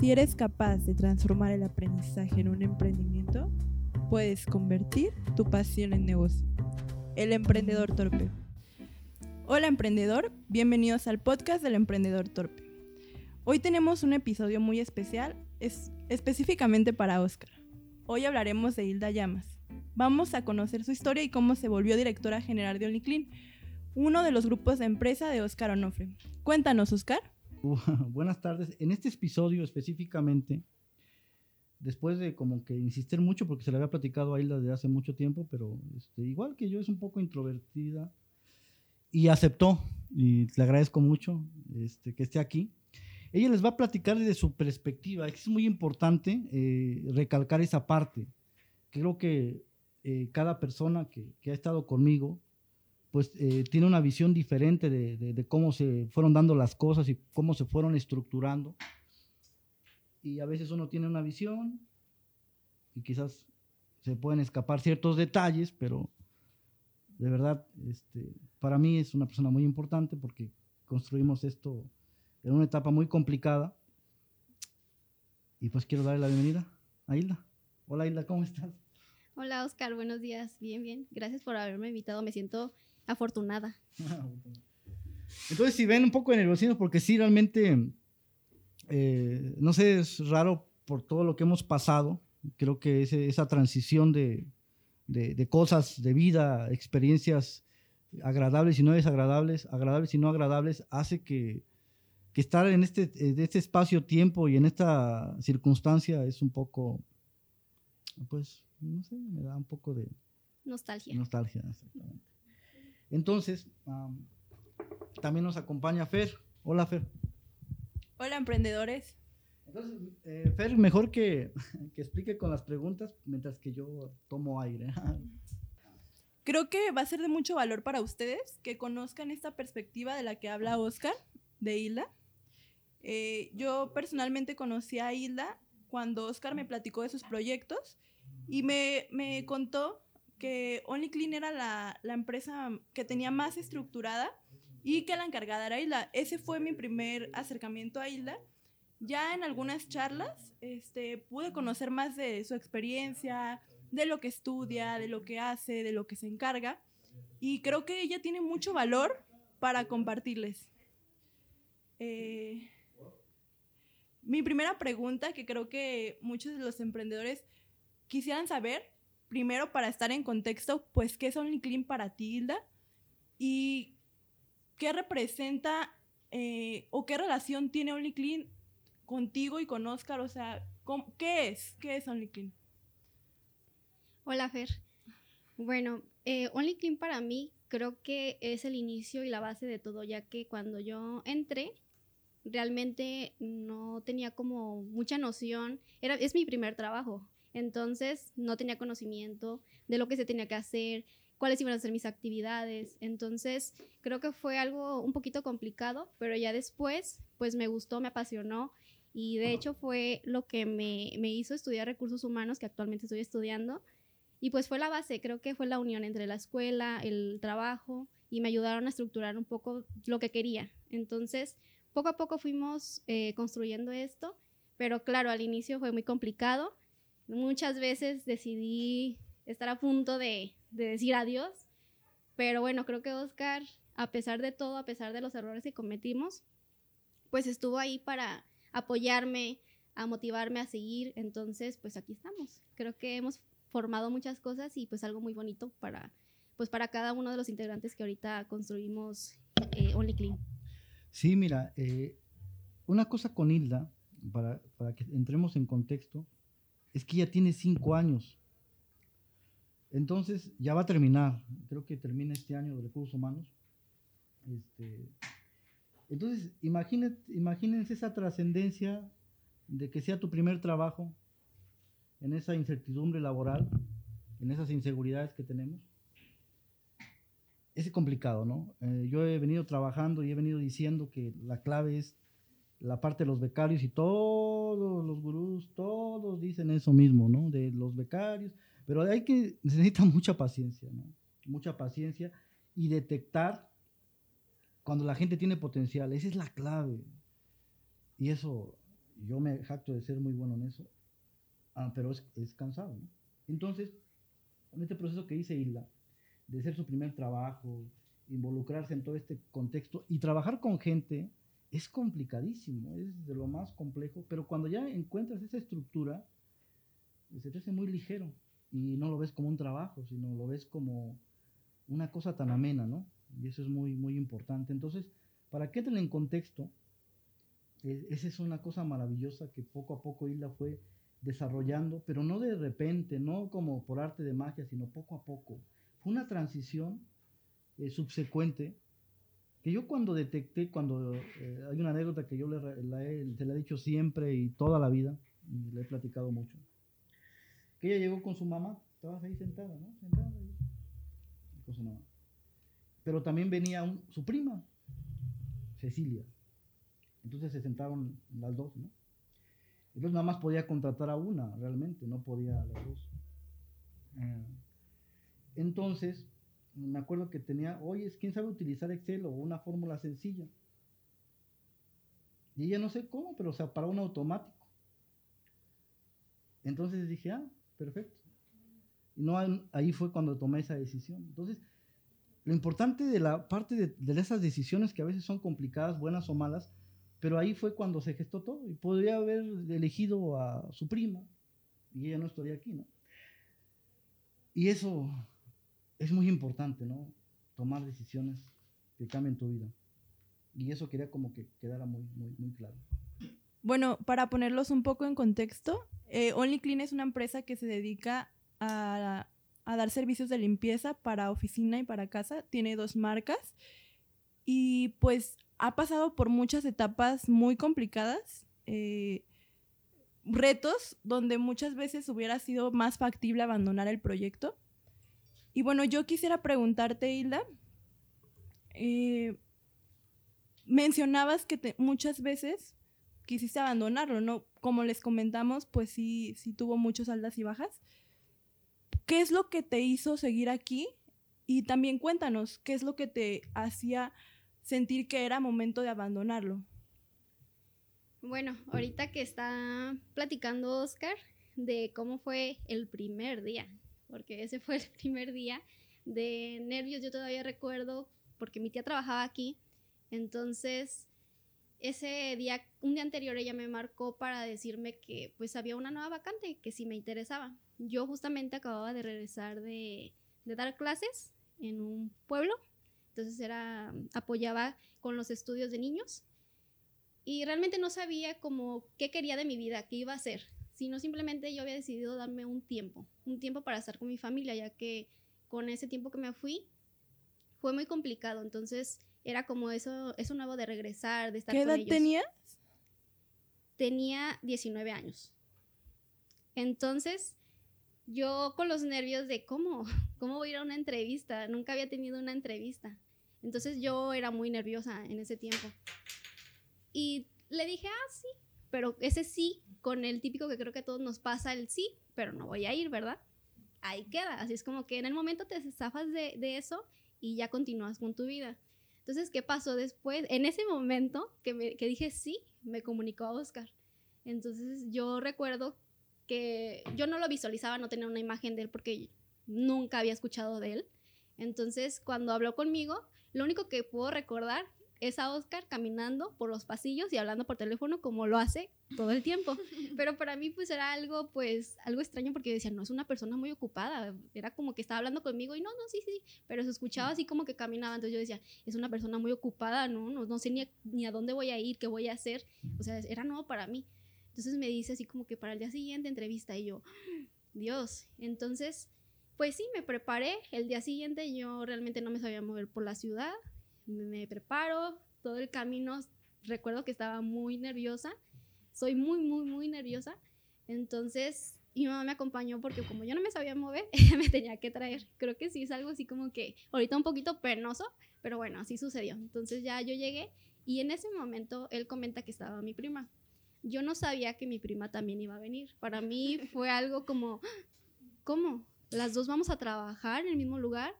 Si eres capaz de transformar el aprendizaje en un emprendimiento, puedes convertir tu pasión en negocio. El emprendedor torpe. Hola emprendedor, bienvenidos al podcast del emprendedor torpe. Hoy tenemos un episodio muy especial, es específicamente para Oscar. Hoy hablaremos de Hilda Llamas. Vamos a conocer su historia y cómo se volvió directora general de OnlyClean, uno de los grupos de empresa de Oscar Onofre. Cuéntanos, Oscar. buenas tardes. En este episodio específicamente, después de como que insistir mucho, porque se le había platicado a Hilda desde hace mucho tiempo, pero este, igual que yo es un poco introvertida y aceptó, y le agradezco mucho este, que esté aquí. Ella les va a platicar desde su perspectiva. Es muy importante eh, recalcar esa parte. Creo que eh, cada persona que, que, ha estado conmigo pues eh, tiene una visión diferente de, cómo se fueron dando las cosas y cómo se fueron estructurando. Y a veces uno tiene una visión y quizás se pueden escapar ciertos detalles, pero de verdad, este, para mí es una persona muy importante porque construimos esto en una etapa muy complicada. Y pues quiero darle la bienvenida a Hilda. Hola Hilda, ¿cómo estás? Hola Oscar, buenos días. Bien, bien. Gracias por haberme invitado. Me siento afortunada. Entonces, si ven un poco de nerviosismo, porque sí, realmente, eh, no sé, es raro por todo lo que hemos pasado. Creo que esa transición de, de, cosas, de vida, experiencias agradables y no desagradables, agradables y no agradables, hace que, que estar en este, en este espacio-tiempo y en esta circunstancia es un poco, pues, no sé, me da un poco de... Nostalgia. Nostalgia, Entonces, también nos acompaña Fer. Hola, Fer. Hola, emprendedores. Entonces, eh, Fer, mejor que, que explique con las preguntas mientras que yo tomo aire. Creo que va a ser de mucho valor para ustedes que conozcan esta perspectiva de la que habla Oscar, de Hilda. Eh, yo personalmente conocí a Hilda cuando Oscar me platicó de sus proyectos y me, me contó que OnlyClean era la, la, empresa que tenía más estructurada y que la encargada era Hilda. Ese fue mi primer acercamiento a Hilda. Ya en algunas charlas este, pude conocer más de su experiencia, de lo que estudia, de lo que hace, de lo que se encarga. Y creo que ella tiene mucho valor para compartirles. Eh, mi primera pregunta, que creo que muchos de los emprendedores quisieran saber, primero para estar en contexto, pues, ¿qué es OnlyClean para ti, Hilda? Y qué representa eh, o qué relación tiene OnlyClean contigo y con Oscar, o sea, ¿qué es? ¿Qué es OnlyClean? Hola, Fer. Bueno, eh, OnlyClean para mí creo que es el inicio y la base de todo, ya que cuando yo entré, realmente no tenía como mucha noción, era, es mi primer trabajo, entonces no tenía conocimiento de lo que se tenía que hacer, cuáles iban a ser mis actividades. Entonces creo que fue algo un poquito complicado, pero ya después pues me gustó, me apasionó y de hecho fue lo que me, me hizo estudiar recursos humanos que actualmente estoy estudiando. Y pues fue la base, creo que fue la unión entre la escuela, el trabajo y me ayudaron a estructurar un poco lo que quería. Entonces, poco a poco fuimos eh, construyendo esto, pero claro, al inicio fue muy complicado Muchas veces decidí estar a punto de, decir adiós, pero bueno, creo que Oscar, a pesar de todo, a pesar de los errores que cometimos, pues estuvo ahí para apoyarme, a motivarme a seguir. Entonces, pues aquí estamos. Creo que hemos formado muchas cosas y pues algo muy bonito para, pues para cada uno de los integrantes que ahorita construimos eh, OnlyClean. Sí, mira, eh, una cosa con Hilda, para, para que entremos en contexto, es que ya tiene cinco años. Entonces, ya va a terminar. Creo que termina este año de recursos humanos. Este, entonces, imagínense esa trascendencia de que sea tu primer trabajo en esa incertidumbre laboral, en esas inseguridades que tenemos. Es complicado, ¿no? Eh, yo he venido trabajando y he venido diciendo que la clave es la parte de los becarios y todos los gurús, todos dicen eso mismo, ¿no? De los becarios, pero hay que, necesita mucha paciencia, ¿no? Mucha paciencia y detectar cuando la gente tiene potencial, esa es la clave. Y eso, yo me jacto de ser muy bueno en eso, ah, pero es, es cansado, ¿no? Entonces, en este proceso que dice Hilda, de ser su primer trabajo, involucrarse en todo este contexto y trabajar con gente es complicadísimo, es de lo más complejo, pero cuando ya encuentras esa estructura, se te hace muy ligero y no lo ves como un trabajo, sino lo ves como una cosa tan amena, ¿no? Y eso es muy, muy importante. Entonces, para que entren en contexto, e, esa es una cosa maravillosa que poco a poco Isla fue desarrollando, pero no de repente, no como por arte de magia, sino poco a poco. Fue una transición eh, subsecuente que yo cuando detecté, cuando eh, hay una anécdota que yo le, he, se la he dicho siempre y toda la vida, y le he platicado mucho, que ella llegó con su mamá, estaba ahí sentada, ¿no? Sentada ahí, con su mamá. Pero también venía su prima, Cecilia. Entonces se sentaron las dos, ¿no? Entonces nada más podía contratar a una, realmente, no podía a las dos. Eh, entonces, me acuerdo que tenía, oye, ¿quién sabe utilizar Excel o una fórmula sencilla? Y ella no sé cómo, pero o sea, para un automático. Entonces dije, ah, perfecto. Y no, ahí fue cuando tomé esa decisión. Entonces, lo importante de la parte de, esas decisiones que a veces son complicadas, buenas o malas, pero ahí fue cuando se gestó todo. Y podría haber elegido a su prima y ella no estaría aquí, ¿no? Y eso es muy importante, ¿no? Tomar decisiones que cambien tu vida. Y eso quería como que quedara muy, muy, muy claro. Bueno, para ponerlos un poco en contexto, eh, Only es una empresa que se dedica a, a, dar servicios de limpieza para oficina y para casa. Tiene dos marcas y pues ha pasado por muchas etapas muy complicadas, eh, retos donde muchas veces hubiera sido más factible abandonar el proyecto y bueno, yo quisiera preguntarte, Hilda, eh, mencionabas que muchas veces quisiste abandonarlo, ¿no? Como les comentamos, pues sí, sí tuvo muchas altas y bajas. ¿Qué es lo que te hizo seguir aquí? Y también cuéntanos, ¿qué es lo que te hacía sentir que era momento de abandonarlo? Bueno, ahorita que está platicando Oscar de cómo fue el primer día porque ese fue el primer día de nervios. Yo todavía recuerdo, porque mi tía trabajaba aquí, entonces ese día, un día anterior ella me marcó para decirme que pues había una nueva vacante, que si me interesaba. Yo justamente acababa de regresar de, de dar clases en un pueblo, entonces era, apoyaba con los estudios de niños y realmente no sabía como qué quería de mi vida, qué iba a hacer sino simplemente yo había decidido darme un tiempo, un tiempo para estar con mi familia, ya que con ese tiempo que me fui fue muy complicado, entonces era como eso, eso nuevo de regresar, de estar ¿Qué edad tenías? Tenía 19 años. Entonces, yo con los nervios de cómo, cómo voy a ir a una entrevista, nunca había tenido una entrevista. Entonces yo era muy nerviosa en ese tiempo. Y le dije, ah, sí, pero ese sí con el típico que creo que a todos nos pasa el sí, pero no voy a ir, ¿verdad? Ahí queda. Así es como que en el momento te zafas de, de eso y ya continúas con tu vida. Entonces, ¿qué pasó después? En ese momento que, me, que dije sí, me comunicó a Oscar. Entonces, yo recuerdo que yo no lo visualizaba, no tenía una imagen de él porque nunca había escuchado de él. Entonces, cuando habló conmigo, lo único que puedo recordar es a Oscar caminando por los pasillos y hablando por teléfono como lo hace todo el tiempo. Pero para mí pues era algo pues algo extraño porque decía, no, es una persona muy ocupada. Era como que estaba hablando conmigo y no, no, sí, sí. Pero se escuchaba así como que caminaba. Entonces yo decía, es una persona muy ocupada, no, no, no sé ni a, ni a dónde voy a ir, qué voy a hacer. O sea, era nuevo para mí. Entonces me dice así como que para el día siguiente entrevista y yo, Dios. Entonces, pues sí, me preparé. El día siguiente yo realmente no me sabía mover por la ciudad me preparo, todo el camino recuerdo que estaba muy nerviosa, soy muy, muy, muy nerviosa, entonces mi mamá me acompañó porque como yo no me sabía mover, ella me tenía que traer. Creo que sí es algo así como que ahorita un poquito penoso, pero bueno, así sucedió. Entonces ya yo llegué y en ese momento él comenta que estaba mi prima. Yo no sabía que mi prima también iba a venir. Para mí fue algo como, ¿cómo? Las dos vamos a trabajar en el mismo lugar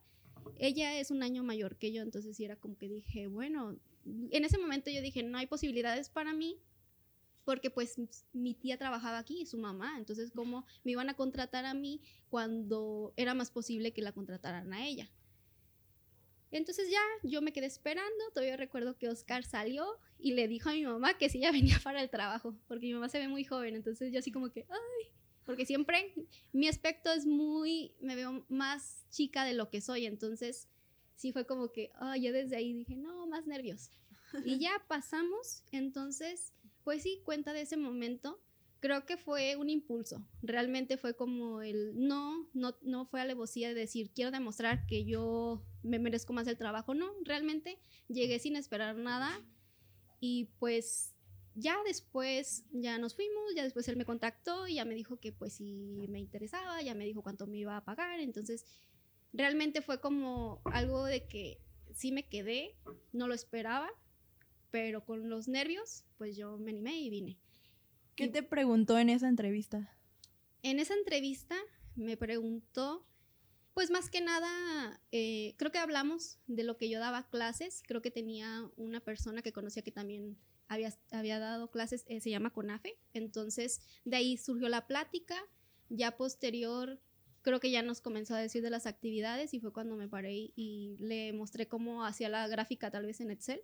ella es un año mayor que yo, entonces sí era como que dije, bueno, en ese momento yo dije, no hay posibilidades para mí, porque pues mi tía trabajaba aquí, su mamá, entonces cómo me iban a contratar a mí cuando era más posible que la contrataran a ella. Entonces ya yo me quedé esperando, todavía recuerdo que Oscar salió y le dijo a mi mamá que si ella venía para el trabajo, porque mi mamá se ve muy joven, entonces yo así como que, ay, porque siempre mi aspecto es muy, me veo más chica de lo que soy, entonces sí fue como que, ay, yo desde ahí dije, no, más nervios. Y ya pasamos, entonces, pues sí, cuenta de ese momento. Creo que fue un impulso. Realmente fue como el no, no, no fue alevosía de decir, quiero demostrar que yo me merezco más el trabajo. No, realmente llegué sin esperar nada y pues ya después ya nos fuimos, ya después él me contactó y ya me dijo que pues si me interesaba, ya me dijo cuánto me iba a pagar, entonces realmente fue como algo de que sí me quedé, no lo esperaba, pero con los nervios pues yo me animé y vine. ¿Qué te preguntó en esa entrevista? En esa entrevista me preguntó pues más que nada, eh, creo que hablamos de lo que yo daba clases. Creo que tenía una persona que conocía que también había, había dado clases, eh, se llama CONAFE. Entonces, de ahí surgió la plática. Ya posterior, creo que ya nos comenzó a decir de las actividades y fue cuando me paré y, y le mostré cómo hacía la gráfica tal vez en Excel.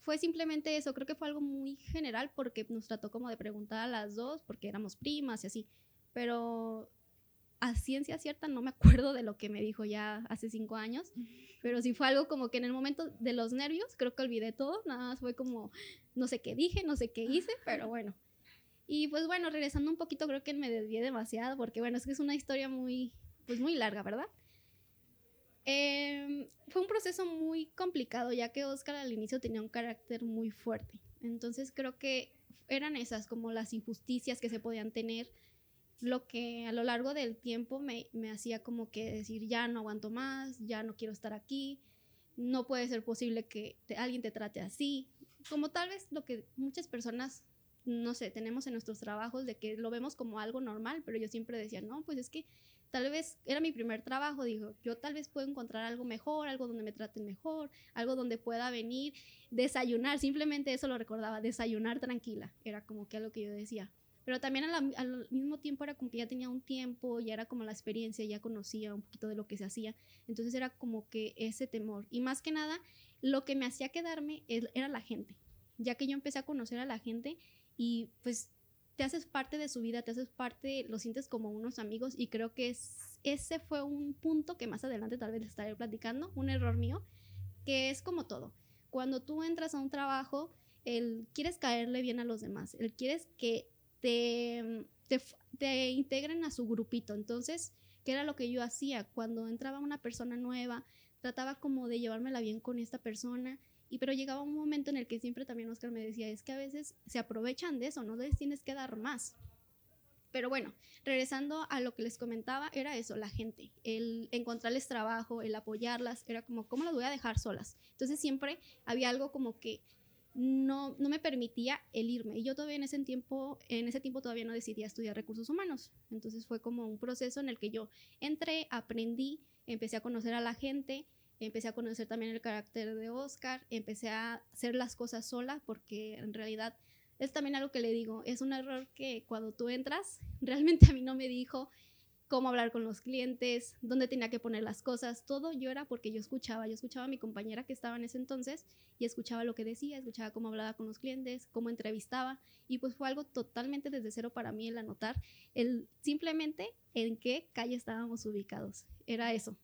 Fue simplemente eso, creo que fue algo muy general porque nos trató como de preguntar a las dos, porque éramos primas y así. Pero a ciencia cierta no me acuerdo de lo que me dijo ya hace cinco años, pero sí fue algo como que en el momento de los nervios creo que olvidé todo, nada más fue como no sé qué dije, no sé qué hice, pero bueno. Y pues bueno, regresando un poquito creo que me desvié demasiado porque bueno, es que es una historia muy, pues muy larga, ¿verdad? Em, fue un proceso muy complicado ya que Oscar al inicio tenía un carácter muy fuerte, entonces creo que eran esas como las injusticias que se podían tener lo que a lo largo del tiempo me, hacía como que decir, ya no aguanto más, ya no quiero estar aquí, no puede ser posible que alguien te trate así, como tal vez lo que muchas personas, no sé, tenemos en nuestros trabajos de que lo vemos como algo normal, pero yo siempre decía, no, pues es que tal vez era mi primer trabajo, digo, yo tal vez puedo encontrar algo mejor, algo donde me traten mejor, algo donde pueda venir, desayunar, simplemente eso lo recordaba, desayunar tranquila, era como que algo que yo decía pero también al mismo tiempo era como que ya tenía un tiempo, ya era como la experiencia, ya conocía un poquito de lo que se hacía, entonces era como que ese temor. Y más que nada, lo que me hacía quedarme era la gente, ya que yo empecé a conocer a la gente y pues te haces parte de su vida, te haces parte, lo sientes como unos amigos y creo que ese fue un punto que más adelante tal vez estaré platicando, un error mío, que es como todo. Cuando tú entras a un trabajo, el quieres caerle bien a los demás, el quieres que te, te, integren a su grupito. Entonces, ¿qué era lo que yo hacía? Cuando entraba una persona nueva, trataba como de llevármela bien con esta persona. Y pero llegaba un momento en el que siempre también Oscar me decía, es que a veces se aprovechan de eso, no les tienes que dar más. Pero bueno, regresando a lo que les comentaba, era eso, la gente, el encontrarles trabajo, el apoyarlas, era como, ¿cómo las voy a dejar solas? Entonces siempre había algo como que no, no me permitía el irme. Y yo todavía en ese tiempo, en ese tiempo todavía no decidía estudiar recursos humanos. Entonces fue como un proceso en el que yo entré, aprendí, empecé a conocer a la gente, empecé a conocer también el carácter de Oscar, empecé a hacer las cosas sola porque en realidad es también algo que le digo, es un error que cuando tú entras, realmente a mí no me dijo, cómo hablar con los clientes, dónde tenía que poner las cosas, todo yo era porque yo escuchaba, yo escuchaba a mi compañera que estaba en ese entonces y escuchaba lo que decía, escuchaba cómo hablaba con los clientes, cómo entrevistaba y pues fue algo totalmente desde cero para mí el anotar el simplemente en qué calle estábamos ubicados, era eso.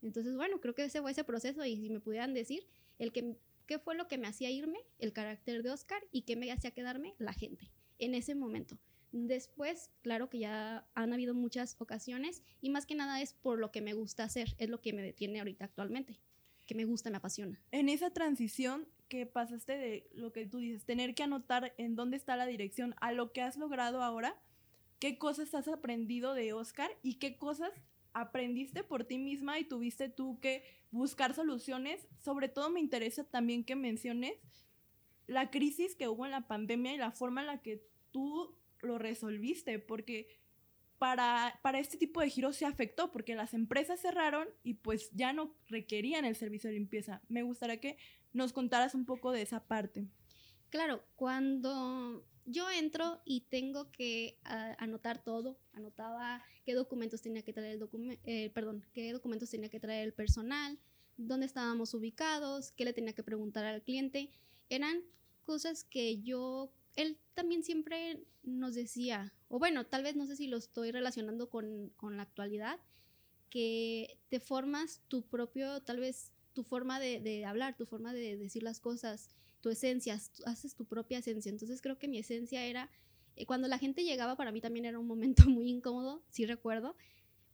Entonces, bueno, creo que ese fue ese proceso y si me pudieran decir el que qué fue lo que me hacía irme, el carácter de Oscar y qué me hacía quedarme, la gente en ese momento. Después, claro que ya han habido muchas ocasiones y más que nada es por lo que me gusta hacer, es lo que me detiene ahorita actualmente, que me gusta, me apasiona. En esa transición que pasaste de lo que tú dices, tener que anotar en dónde está la dirección a lo que has logrado ahora, ¿qué cosas has aprendido de Oscar y qué cosas aprendiste por ti misma y tuviste tú que buscar soluciones? Sobre todo me interesa también que menciones la crisis que hubo en la pandemia y la forma en la que tú lo resolviste, porque para, para este tipo de giros se afectó, porque las empresas cerraron y pues ya no requerían el servicio de limpieza. Me gustaría que nos contaras un poco de esa parte. Claro, cuando yo entro y tengo que ah, anotar todo, anotaba qué documentos tenía que traer el eh, perdón, qué documentos tenía que traer el personal, dónde estábamos ubicados, qué le tenía que preguntar al cliente. Eran cosas que yo, él también siempre nos decía, o bueno, tal vez no sé si lo estoy relacionando con, con la actualidad, que te formas tu propio, tal vez tu forma de, hablar, tu forma de decir las cosas, tu esencia, haces tu propia esencia. Entonces creo que mi esencia era, eh, cuando la gente llegaba, para mí también era un momento muy incómodo, sí recuerdo,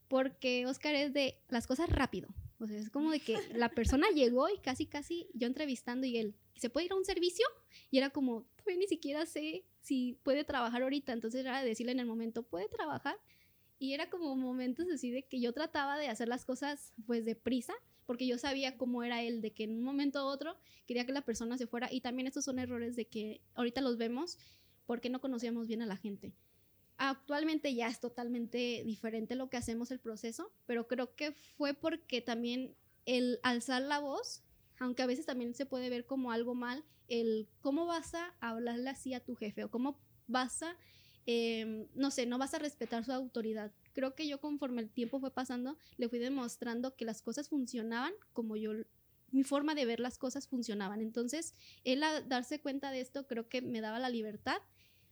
porque Oscar es de las cosas rápido. O sea, es como de que la persona llegó y casi, casi yo entrevistando y él, ¿se puede ir a un servicio? Y era como, todavía ni siquiera sé si puede trabajar ahorita. Entonces era decirle en el momento, ¿puede trabajar? Y era como momentos así de que yo trataba de hacer las cosas pues deprisa, porque yo sabía cómo era él, de que en un momento u otro quería que la persona se fuera. Y también estos son errores de que ahorita los vemos porque no conocíamos bien a la gente. Actualmente ya es totalmente diferente lo que hacemos el proceso, pero creo que fue porque también el alzar la voz, aunque a veces también se puede ver como algo mal, el cómo vas a hablarle así a tu jefe o cómo vas a Em, no sé, no vas a respetar su autoridad. Creo que yo conforme el tiempo fue pasando, le fui demostrando que las cosas funcionaban como yo, mi forma de ver las cosas funcionaban. Entonces, él a darse cuenta de esto, creo que me daba la libertad.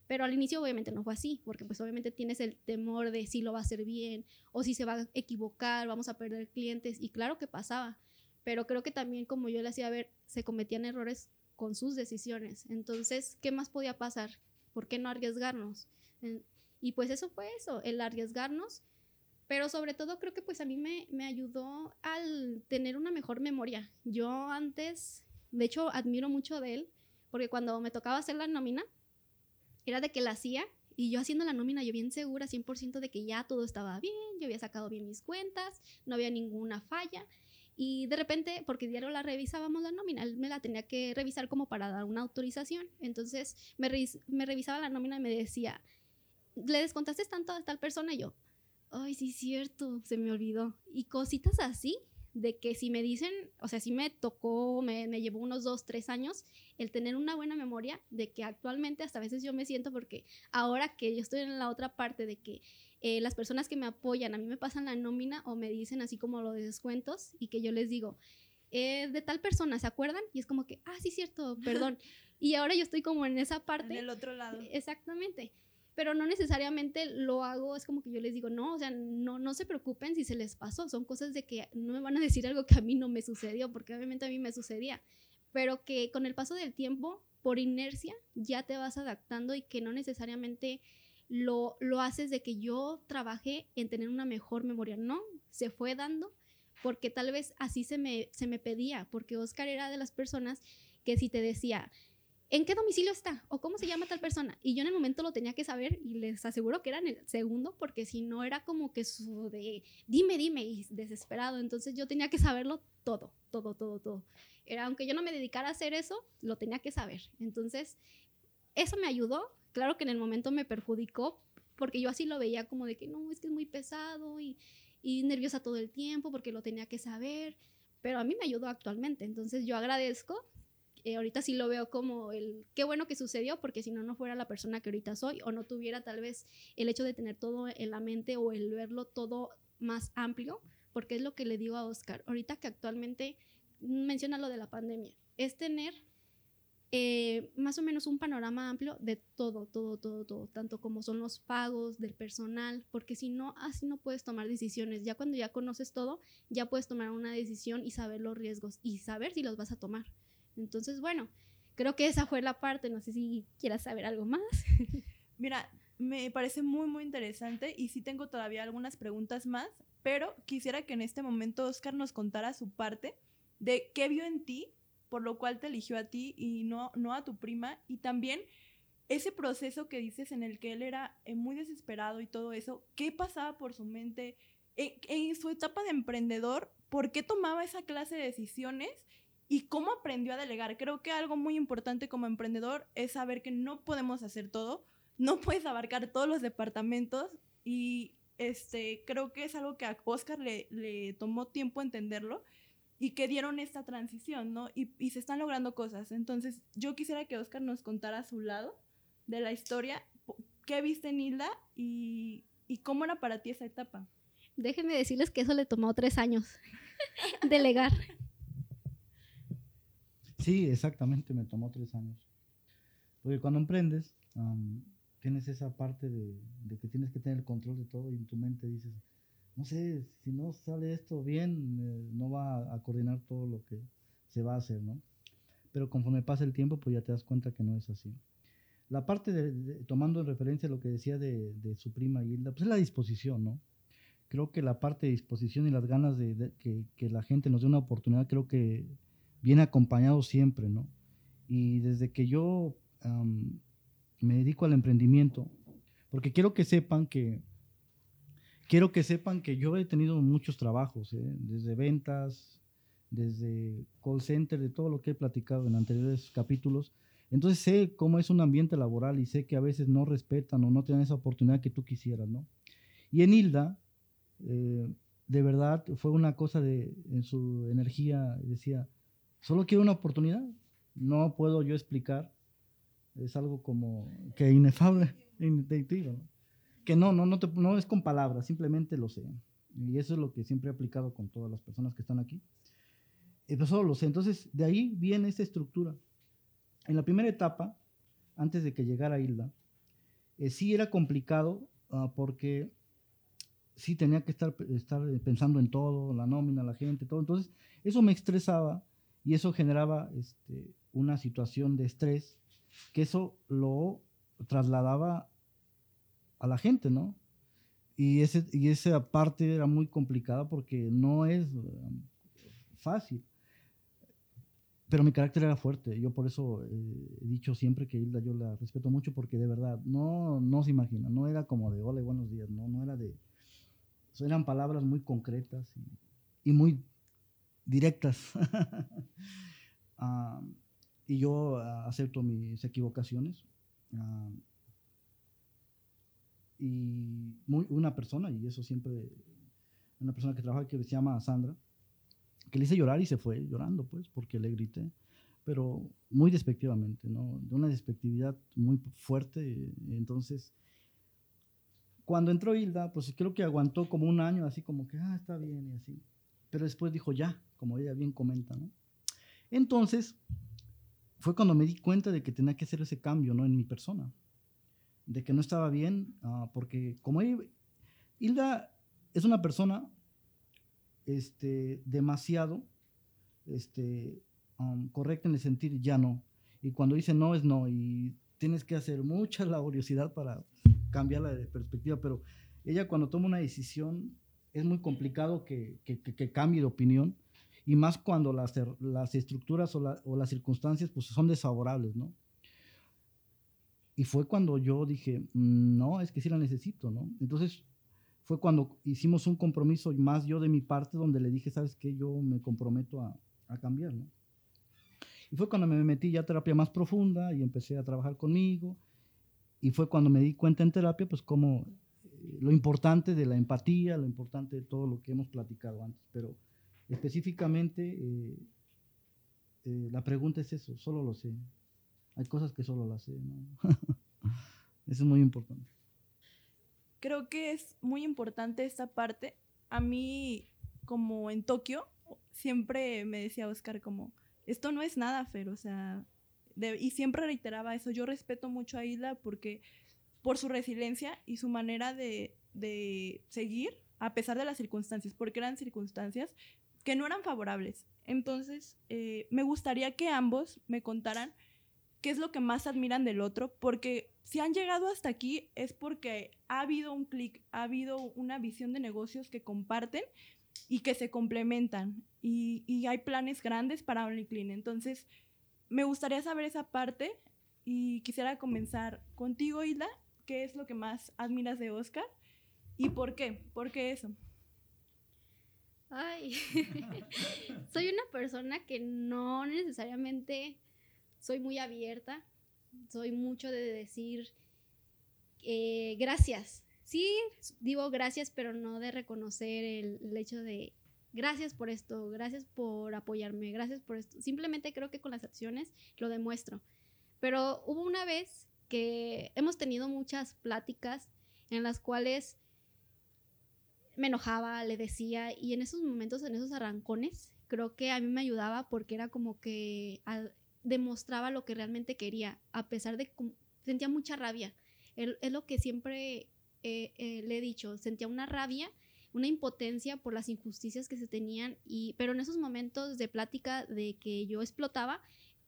Pero al inicio obviamente no fue así, porque pues obviamente tienes el temor de si lo va a hacer bien o si se va a equivocar, vamos a perder clientes. Y claro que pasaba, pero creo que también como yo le hacía ver, se cometían errores con sus decisiones. Entonces, ¿qué más podía pasar? ¿Por qué no arriesgarnos? Y pues eso fue eso, el arriesgarnos, pero sobre todo creo que pues a mí me, me ayudó al tener una mejor memoria. Yo antes, de hecho, admiro mucho de él, porque cuando me tocaba hacer la nómina, era de que la hacía y yo haciendo la nómina, yo bien segura, 100% de que ya todo estaba bien, yo había sacado bien mis cuentas, no había ninguna falla. Y de repente, porque diario la revisábamos la nómina, él me la tenía que revisar como para dar una autorización. Entonces me, revisaba la nómina y me decía, le descontaste tanto a tal persona y yo, ay, sí, cierto, se me olvidó. Y cositas así, de que si me dicen, o sea, si me tocó, me, me, llevó unos dos, tres años, el tener una buena memoria de que actualmente hasta a veces yo me siento porque ahora que yo estoy en la otra parte de que eh, las personas que me apoyan a mí me pasan la nómina o me dicen así como lo de descuentos y que yo les digo, eh, de tal persona, ¿se acuerdan? Y es como que, ah, sí, cierto, perdón. y ahora yo estoy como en esa parte. Del otro lado. Exactamente pero no necesariamente lo hago, es como que yo les digo, no, o sea, no, no se preocupen si se les pasó, son cosas de que no me van a decir algo que a mí no me sucedió, porque obviamente a mí me sucedía, pero que con el paso del tiempo, por inercia, ya te vas adaptando y que no necesariamente lo, lo haces de que yo trabajé en tener una mejor memoria, no, se fue dando porque tal vez así se me, se me pedía, porque Oscar era de las personas que si te decía, ¿en qué domicilio está? ¿O cómo se llama tal persona? Y yo en el momento lo tenía que saber y les aseguro que era en el segundo, porque si no era como que su de dime, dime y desesperado. Entonces yo tenía que saberlo todo, todo, todo, todo. Era, aunque yo no me dedicara a hacer eso, lo tenía que saber. Entonces, eso me ayudó. Claro que en el momento me perjudicó, porque yo así lo veía como de que no, es que es muy pesado y, y nerviosa todo el tiempo porque lo tenía que saber. Pero a mí me ayudó actualmente. Entonces yo agradezco eh, ahorita sí lo veo como el qué bueno que sucedió, porque si no, no fuera la persona que ahorita soy o no tuviera tal vez el hecho de tener todo en la mente o el verlo todo más amplio, porque es lo que le digo a Oscar. Ahorita que actualmente menciona lo de la pandemia, es tener eh, más o menos un panorama amplio de todo, todo, todo, todo, tanto como son los pagos del personal, porque si no, así no puedes tomar decisiones. Ya cuando ya conoces todo, ya puedes tomar una decisión y saber los riesgos y saber si los vas a tomar. Entonces, bueno, creo que esa fue la parte. No sé si quieras saber algo más. Mira, me parece muy, muy interesante y sí tengo todavía algunas preguntas más, pero quisiera que en este momento Oscar nos contara su parte de qué vio en ti, por lo cual te eligió a ti y no, no a tu prima, y también ese proceso que dices en el que él era eh, muy desesperado y todo eso, ¿qué pasaba por su mente en, en su etapa de emprendedor? ¿Por qué tomaba esa clase de decisiones? y cómo aprendió a delegar. Creo que algo muy importante como emprendedor es saber que no podemos hacer todo, no puedes abarcar todos los departamentos y este, creo que es algo que a Oscar le, le tomó tiempo entenderlo y que dieron esta transición, ¿no? Y, y, se están logrando cosas. Entonces, yo quisiera que Oscar nos contara su lado de la historia, qué viste en Hilda y, y cómo era para ti esa etapa. Déjenme decirles que eso le tomó tres años delegar. Sí, exactamente, me tomó tres años. Porque cuando emprendes, tienes esa parte de, de, que tienes que tener el control de todo y en tu mente dices, no sé, si no sale esto bien, eh, no va a coordinar todo lo que se va a hacer, ¿no? Pero conforme pasa el tiempo, pues ya te das cuenta que no es así. La parte de, tomando en referencia lo que decía de, su prima Hilda, pues es la disposición, ¿no? Creo que la parte de disposición y las ganas de, que, que, la gente nos dé una oportunidad, creo que viene acompañado siempre, ¿no? Y desde que yo me dedico al emprendimiento, porque quiero que sepan que quiero que sepan que yo he tenido muchos trabajos, ¿eh? desde ventas, desde call center, de todo lo que he platicado en anteriores capítulos. Entonces sé cómo es un ambiente laboral y sé que a veces no respetan o no tienen esa oportunidad que tú quisieras, ¿no? Y en Hilda, eh, de verdad, fue una cosa de, en su energía, decía, solo quiero una oportunidad, no puedo yo explicar, es algo como que inefable, intuitivo, ¿no? Que no, no, no, no es con palabras, simplemente lo sé. Y eso es lo que siempre he aplicado con todas las personas que están aquí. Y pues solo lo sé. Entonces, de ahí viene esta estructura. En la primera etapa, antes de que llegara Hilda, eh, sí era complicado uh, porque sí tenía que estar, estar pensando en todo, la nómina, la gente, todo. Entonces, eso me estresaba y eso generaba este, una situación de estrés que eso lo trasladaba a la gente, ¿no? Y, ese, y esa parte era muy complicada porque no es um, fácil. Pero mi carácter era fuerte. Yo por eso eh, he dicho siempre que Hilda yo la respeto mucho porque de verdad no, no se imagina. No era como de hola y buenos días. No, no era de... Eran palabras muy concretas y, muy directas. Ah, y yo acepto mis equivocaciones. Uh, y muy, una persona, y eso siempre, una persona que trabaja que se llama Sandra, que le hice llorar y se fue llorando, pues, porque le grité, pero muy despectivamente, ¿no? De una despectividad muy fuerte. Entonces, cuando entró Hilda, pues creo que aguantó como un año, así como que, ah, está bien y así. Pero después dijo, ya, como ella bien comenta, ¿no? Entonces, fue cuando me di cuenta de que tenía que hacer ese cambio, ¿no? En mi persona de que no estaba bien, uh, porque como Hilda es una persona este, demasiado este, um, correcta en el sentir ya no. Y cuando dice no es no. Y tienes que hacer mucha laboriosidad para cambiar la perspectiva. Pero ella cuando toma una decisión es muy complicado que, que, que, cambie de opinión. Y más cuando las, las estructuras o, la, o, las circunstancias pues, son desfavorables, ¿no? Y fue cuando yo dije, mm, no, es que sí la necesito, ¿no? Entonces fue cuando hicimos un compromiso más yo de mi parte, donde le dije, ¿sabes qué? Yo me comprometo a, a cambiar, ¿no? Y fue cuando me metí ya a terapia más profunda y empecé a trabajar conmigo. Y fue cuando me di cuenta en terapia, pues, como eh, lo importante de la empatía, lo importante de todo lo que hemos platicado antes. Pero específicamente, eh, eh, la pregunta es eso, solo lo sé. Hay cosas que solo las sé, ¿no? Eso es muy importante. Creo que es muy importante esta parte. A mí, como en Tokio, siempre me decía Oscar como, esto no es nada, Fer, o sea, y siempre reiteraba eso. Yo respeto mucho a Isla porque por su resiliencia y su manera de, de seguir a pesar de las circunstancias, porque eran circunstancias que no eran favorables. Entonces, eh, me gustaría que ambos me contaran qué es lo que más admiran del otro, porque si han llegado hasta aquí es porque ha habido un clic, ha habido una visión de negocios que comparten y que se complementan y, y hay planes grandes para OnlyClean. Entonces, me gustaría saber esa parte y quisiera comenzar contigo, Hilda. ¿Qué es lo que más admiras de Oscar? ¿Y por qué? ¿Por qué eso? Ay, soy una persona que no necesariamente soy muy abierta, soy mucho de decir eh, gracias. Sí, digo gracias, pero no de reconocer el, hecho de gracias por esto, gracias por apoyarme, gracias por esto. Simplemente creo que con las acciones lo demuestro. Pero hubo una vez que hemos tenido muchas pláticas en las cuales me enojaba, le decía, y en esos momentos, en esos arrancones, creo que a mí me ayudaba porque era como que demostraba lo que realmente quería, a pesar de que sentía mucha rabia. es lo que siempre eh, eh, le he dicho, sentía una rabia, una impotencia por las injusticias que se tenían, y, pero en esos momentos de plática de que yo explotaba,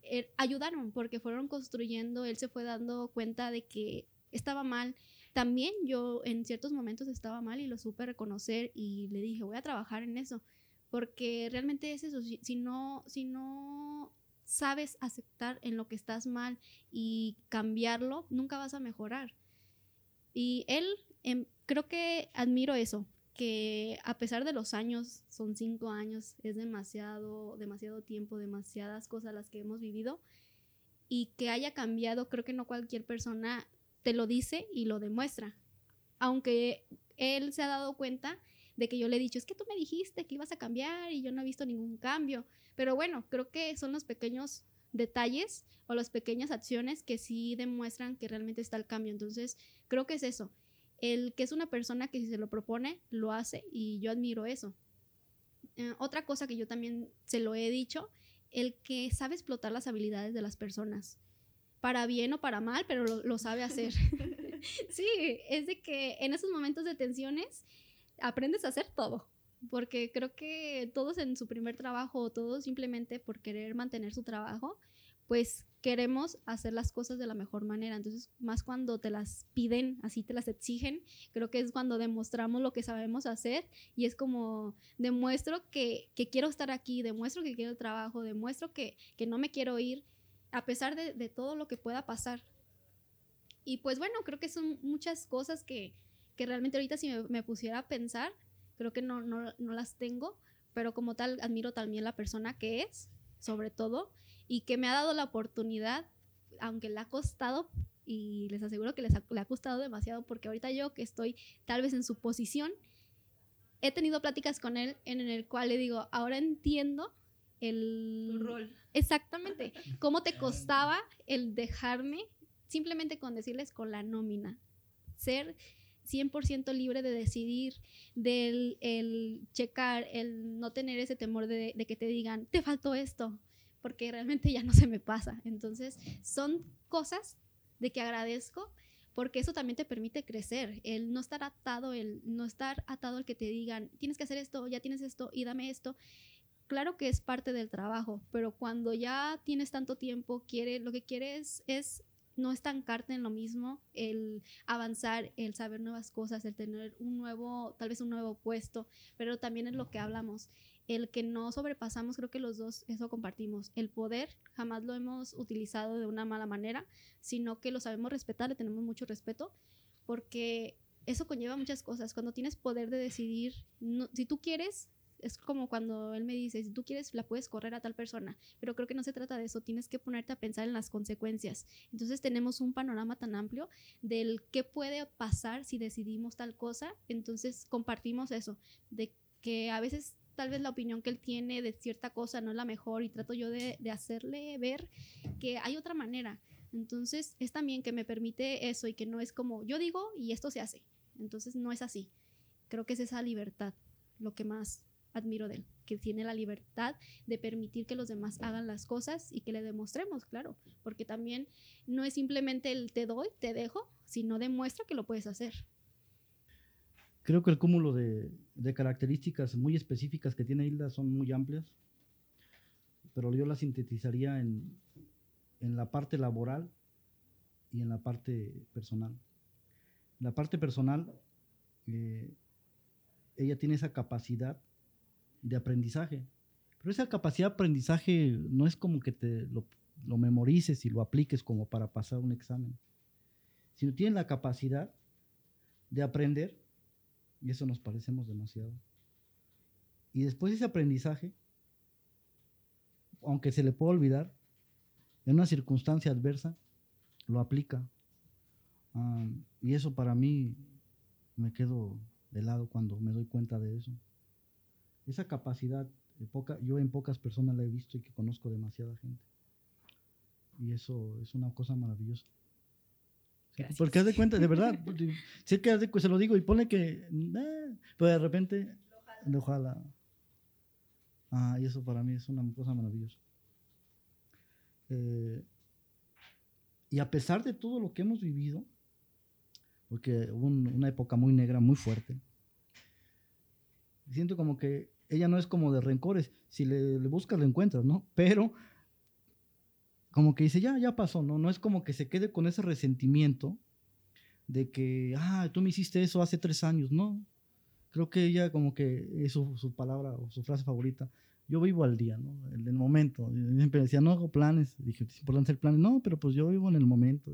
eh, ayudaron porque fueron construyendo, él se fue dando cuenta de que estaba mal. También yo en ciertos momentos estaba mal y lo supe reconocer y le dije, voy a trabajar en eso, porque realmente es eso, si, no, si no sabes aceptar en lo que estás mal y cambiarlo, nunca vas a mejorar. Y él, em, creo que admiro eso, que a pesar de los años, son cinco años, es demasiado, demasiado tiempo, demasiadas cosas las que hemos vivido, y que haya cambiado, creo que no cualquier persona te lo dice y lo demuestra. Aunque él se ha dado cuenta de que yo le he dicho, es que tú me dijiste que ibas a cambiar y yo no he visto ningún cambio. Pero bueno, creo que son los pequeños detalles o las pequeñas acciones que sí demuestran que realmente está el cambio. Entonces, creo que es eso. El que es una persona que si se lo propone, lo hace y yo admiro eso. Eh, otra cosa que yo también se lo he dicho, el que sabe explotar las habilidades de las personas, para bien o para mal, pero lo, lo sabe hacer. sí, es de que en esos momentos de tensiones aprendes a hacer todo porque creo que todos en su primer trabajo, todos simplemente por querer mantener su trabajo, pues queremos hacer las cosas de la mejor manera. Entonces, más cuando te las piden, así te las exigen, creo que es cuando demostramos lo que sabemos hacer y es como demuestro que, quiero estar aquí, demuestro que quiero el trabajo, demuestro que, no me quiero ir, a pesar de, todo lo que pueda pasar. Y pues bueno, creo que son muchas cosas que, realmente ahorita si me pusiera a pensar, creo que no, no, no las tengo, pero como tal admiro también la persona que es, sobre todo, y que me ha dado la oportunidad, aunque le ha costado, y les aseguro que les le ha costado demasiado, porque ahorita yo que estoy tal vez en su posición, he tenido pláticas con él en el cual le digo, ahora entiendo el rol. Exactamente. ¿Cómo te costaba el dejarme simplemente con decirles con la nómina? Ser 100% libre de decidir, del el checar, el no tener ese temor de, que te digan, te faltó esto, porque realmente ya no se me pasa. Entonces, son cosas de que agradezco porque eso también te permite crecer, el no estar atado, el no estar atado al que te digan, tienes que hacer esto, ya tienes esto y dame esto. Claro que es parte del trabajo, pero cuando ya tienes tanto tiempo, quiere, lo que quieres es no estancarte en lo mismo, el avanzar, el saber nuevas cosas, el tener un nuevo, tal vez un nuevo puesto, pero también es lo que hablamos, el que no sobrepasamos, creo que los dos eso compartimos, el poder jamás lo hemos utilizado de una mala manera, sino que lo sabemos respetar, le tenemos mucho respeto, porque eso conlleva muchas cosas, cuando tienes poder de decidir, si tú quieres, es como cuando él me dice, si tú quieres, la puedes correr a tal persona, pero creo que no se trata de eso, tienes que ponerte a pensar en las consecuencias. Entonces tenemos un panorama tan amplio del qué puede pasar si decidimos tal cosa, entonces compartimos eso, de que a veces tal vez la opinión que él tiene de cierta cosa no es la mejor y trato yo de, hacerle ver que hay otra manera. Entonces es también que me permite eso y que no es como yo digo y esto se hace. Entonces no es así. Creo que es esa libertad lo que más admiro de él, que tiene la libertad de permitir que los demás hagan las cosas y que le demostremos, claro, porque también no es simplemente el te doy, te dejo, sino demuestra que lo puedes hacer. Creo que el cúmulo de, características muy específicas que tiene Hilda son muy amplias, pero yo las sintetizaría en, la parte laboral y en la parte personal. En la parte personal, eh, ella tiene esa capacidad de aprendizaje. Pero esa capacidad de aprendizaje no es como que te lo, memorices y lo apliques como para pasar un examen, sino tiene la capacidad de aprender, y eso nos parecemos demasiado. Y después de ese aprendizaje, aunque se le pueda olvidar, en una circunstancia adversa, lo aplica. Ah, y eso para mí me quedo de lado cuando me doy cuenta de eso. Esa capacidad, poca, yo en pocas personas la he visto y que conozco demasiada gente. Y eso es una cosa maravillosa. Porque haz de cuenta, de verdad, sé que de, se lo digo y pone que, eh, pero de repente, ojalá. Ah, y eso para mí es una cosa maravillosa. Eh, y a pesar de todo lo que hemos vivido, porque hubo una época muy negra, muy fuerte, siento como que ella no es como de rencores, si le, buscas lo encuentras, ¿no? Pero como que dice, ya, ya pasó, ¿no? No es como que se quede con ese resentimiento de que, ah, tú me hiciste eso hace tres años, ¿no? Creo que ella como que es su, palabra o su frase favorita, yo vivo al día, ¿no? En el momento. siempre decía, no hago planes. Dije, es importante hacer planes. No, pero pues yo vivo en el momento.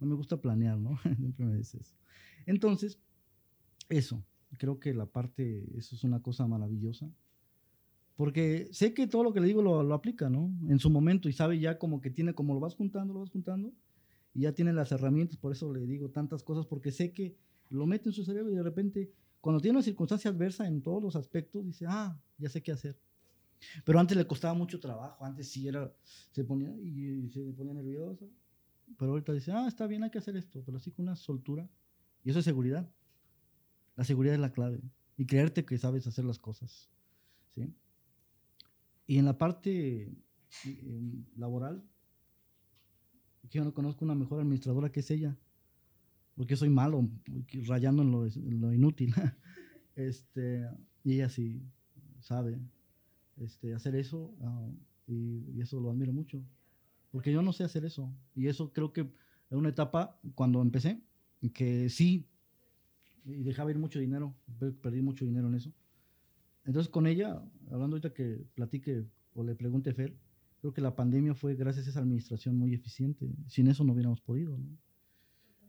No me gusta planear, ¿no? siempre me dice eso. Entonces, eso. Creo que la parte, eso es una cosa maravillosa. Porque sé que todo lo que le digo lo, lo, aplica, ¿no? En su momento y sabe ya como que tiene, como lo vas juntando, lo vas juntando y ya tiene las herramientas, por eso le digo tantas cosas, porque sé que lo mete en su cerebro y de repente, cuando tiene una circunstancia adversa en todos los aspectos, dice, ah, ya sé qué hacer. Pero antes le costaba mucho trabajo, antes sí era, se ponía y se ponía nervioso, pero ahorita dice, ah, está bien, hay que hacer esto, pero así con una soltura. Y eso es seguridad. La seguridad es la clave. Y creerte que sabes hacer las cosas. ¿sí? Y en la parte laboral, yo no conozco una mejor administradora que es ella, porque soy malo, rayando en lo, inútil. este, y ella sí sabe este, hacer eso, ah, y, eso lo admiro mucho, porque yo no sé hacer eso. Y eso creo que en una etapa, cuando empecé, que sí, y dejaba ir mucho dinero, perdí mucho dinero en eso entonces con ella, hablando ahorita que platique o le pregunte a Fer, creo que la pandemia fue gracias a esa administración muy eficiente. Sin eso no hubiéramos podido. ¿no?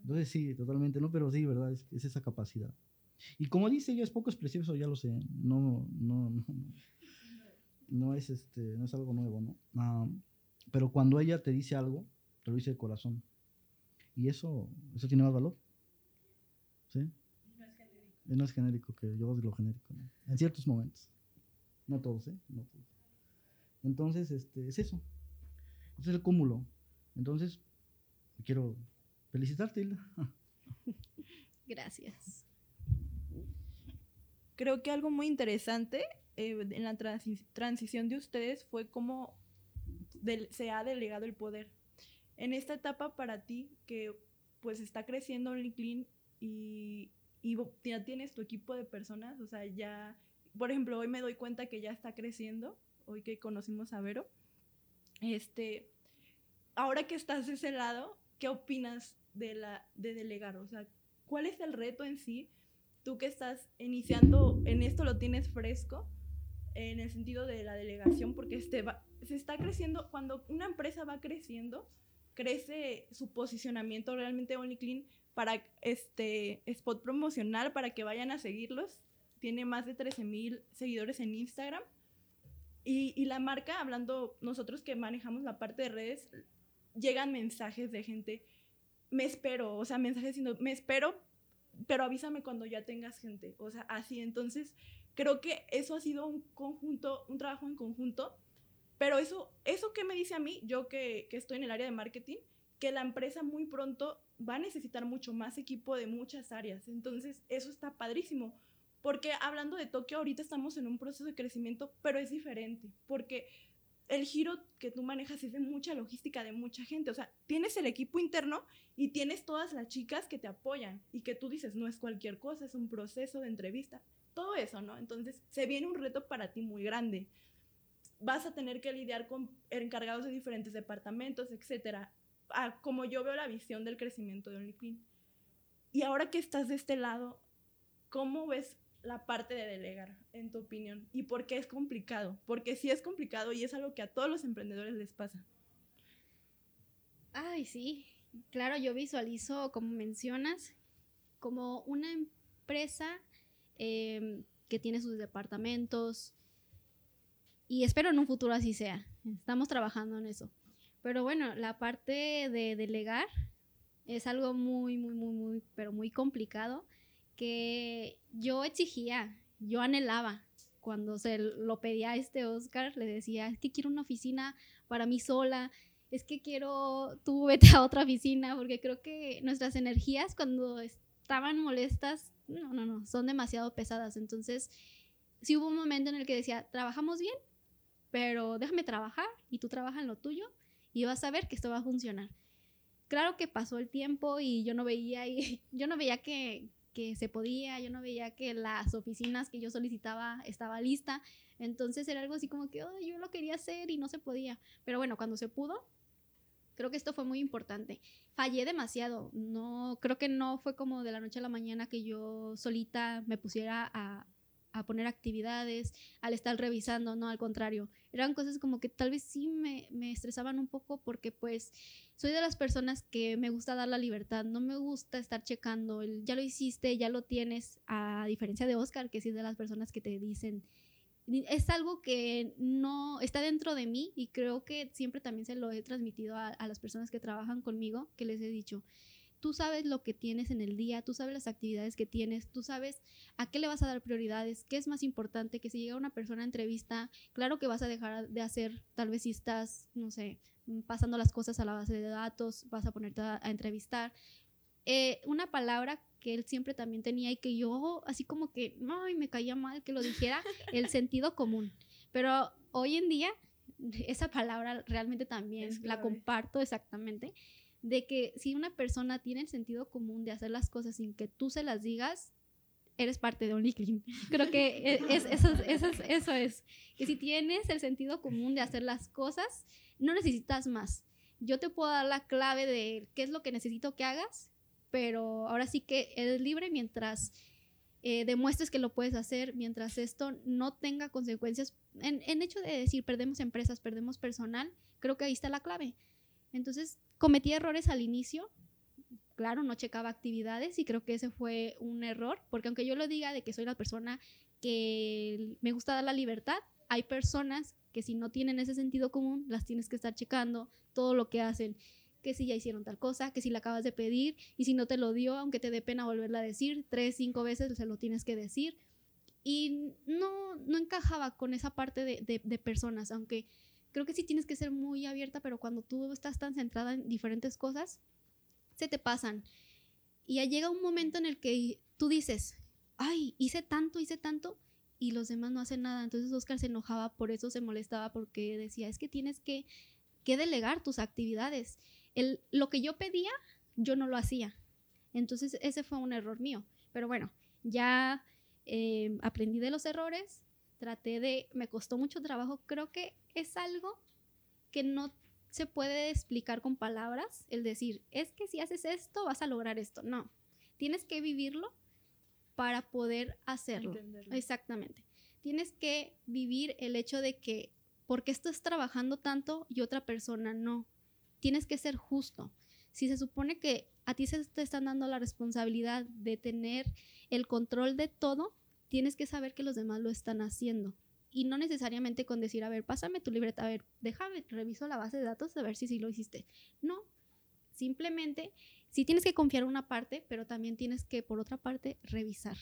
Entonces sí, totalmente, ¿no? Pero sí, ¿verdad? Es, esa capacidad. Y como dice ella, es poco expresivo, eso ya lo sé. No, no, no, no, es, este, no es algo nuevo, ¿no? Ah, pero cuando ella te dice algo, te lo dice de corazón. Y eso, eso tiene más valor. ¿Sí? No es genérico, que yo de lo genérico, ¿no? En ciertos momentos. No todos, ¿eh? No todos. Entonces, este, es eso. es el cúmulo. Entonces, quiero felicitarte, Hilda. Gracias. Creo que algo muy interesante eh, en la transición de ustedes fue cómo se ha delegado el poder. En esta etapa para ti, que pues está creciendo LinkedIn y y ya tienes tu equipo de personas, o sea, ya, por ejemplo, hoy me doy cuenta que ya está creciendo, hoy que conocimos a Vero, este, ahora que estás de ese lado, ¿qué opinas de, la, de delegar? O sea, ¿cuál es el reto en sí? Tú que estás iniciando en esto, lo tienes fresco, en el sentido de la delegación, porque este va, se está creciendo, cuando una empresa va creciendo, crece su posicionamiento realmente OnlyClean para este spot promocional para que vayan a seguirlos. Tiene más de 13 mil seguidores en Instagram. Y, y, la marca, hablando nosotros que manejamos la parte de redes, llegan mensajes de gente, me espero, o sea, mensajes diciendo, me espero, pero avísame cuando ya tengas gente. O sea, así. Entonces, creo que eso ha sido un conjunto, un trabajo en conjunto. Pero eso, eso que me dice a mí, yo que, que estoy en el área de marketing, que la empresa muy pronto va a necesitar mucho más equipo de muchas áreas. Entonces, eso está padrísimo. Porque hablando de Tokio, ahorita estamos en un proceso de crecimiento, pero es diferente. Porque el giro que tú manejas es de mucha logística, de mucha gente. O sea, tienes el equipo interno y tienes todas las chicas que te apoyan y que tú dices, no es cualquier cosa, es un proceso de entrevista. Todo eso, ¿no? Entonces, se viene un reto para ti muy grande. Vas a tener que lidiar con encargados de diferentes departamentos, etcétera como yo veo la visión del crecimiento de OnlyQueen. Y ahora que estás de este lado, ¿cómo ves la parte de delegar, en tu opinión? ¿Y por qué es complicado? Porque sí es complicado y es algo que a todos los emprendedores les pasa. Ay, sí. Claro, yo visualizo, como mencionas, como una empresa em, que tiene sus departamentos. Y espero en un futuro así sea. Estamos trabajando en eso. Pero bueno, la parte de delegar es algo muy, muy, muy, muy, pero muy complicado que yo exigía, yo anhelaba cuando se lo pedía a este Oscar, le decía, es que quiero una oficina para mí sola, es que quiero, tú vete a otra oficina, porque creo que nuestras energías cuando estaban molestas, no, no, no, son demasiado pesadas. Entonces, sí hubo un momento en el que decía, trabajamos bien, pero déjame trabajar y tú trabajas en lo tuyo y vas a ver que esto va a funcionar. Claro que pasó el tiempo y yo no veía, y, yo no veía que, que se podía, yo no veía que las oficinas que yo solicitaba estaba lista, entonces era algo así como que yo lo quería hacer y no se podía, pero bueno, cuando se pudo, creo que esto fue muy importante. Fallé demasiado, no, creo que no fue como de la noche a la mañana que yo solita me pusiera a, a poner actividades, al estar revisando, no, al contrario. Eran cosas como que tal vez sí me, me, estresaban un poco porque pues soy de las personas que me gusta dar la libertad, no me gusta estar checando, el, ya lo hiciste, ya lo tienes, a diferencia de Oscar, que sí es de las personas que te dicen, es algo que no está dentro de mí y creo que siempre también se lo he transmitido a, a las personas que trabajan conmigo, que les he dicho, tú sabes lo que tienes en el día, tú sabes las actividades que tienes, tú sabes a qué le vas a dar prioridades, qué es más importante, que si llega una persona a entrevista, claro que vas a dejar de hacer, tal vez si estás, no sé, Mm, pasando las cosas a la base de datos, vas a ponerte a, entrevistar. Eh, una palabra que él siempre también tenía y que yo así como que, ay, me caía mal que lo dijera, el sentido común. Pero hoy en día esa palabra realmente también la comparto exactamente, de que si una persona tiene el sentido común de hacer las cosas sin que tú se las digas, eres parte de OnlyClean. Creo que e, es, eso es, que si tienes el sentido común de hacer las cosas, no necesitas más. Yo te puedo dar la clave de qué es lo que necesito que hagas, pero ahora sí que eres libre mientras eh, demuestres que lo puedes hacer, mientras esto no tenga consecuencias. En, en hecho de decir, perdemos empresas, perdemos personal, creo que ahí está la clave. Entonces, cometí errores al inicio, claro, no checaba actividades y creo que ese fue un error, porque aunque yo lo diga de que soy la persona que me gusta dar la libertad, hay personas que si no tienen ese sentido común, las tienes que estar checando todo lo que hacen, que si ya hicieron tal cosa, que si la acabas de pedir y si no te lo dio, aunque te dé pena volverla a decir, tres, cinco veces se lo tienes que decir. Y no, no encajaba con esa parte de, de, personas, aunque creo que sí tienes que ser muy abierta, pero cuando tú estás tan centrada en diferentes cosas, se te pasan. Y llega un momento en el que tú dices, ay, hice tanto, hice tanto, y los demás no hacen nada. Entonces Oscar se enojaba, por eso se molestaba, porque decía, es que tienes que, que delegar tus actividades. El, lo que yo pedía, yo no lo hacía. Entonces ese fue un error mío. Pero bueno, ya eh, aprendí de los errores, traté de, me costó mucho trabajo, creo que es algo que no se puede explicar con palabras, el decir, es que si haces esto vas a lograr esto. No, tienes que vivirlo para poder hacerlo. Exactamente. Tienes que vivir el hecho de que porque estás trabajando tanto y otra persona no. Tienes que ser justo. Si se supone que a ti se te están dando la responsabilidad de tener el control de todo, tienes que saber que los demás lo están haciendo. Y no necesariamente con decir, a ver, pásame tu libreta, a ver, déjame, reviso la base de datos a ver si sí lo hiciste. No, simplemente sí tienes que confiar una parte, pero también tienes que, por otra parte, revisar.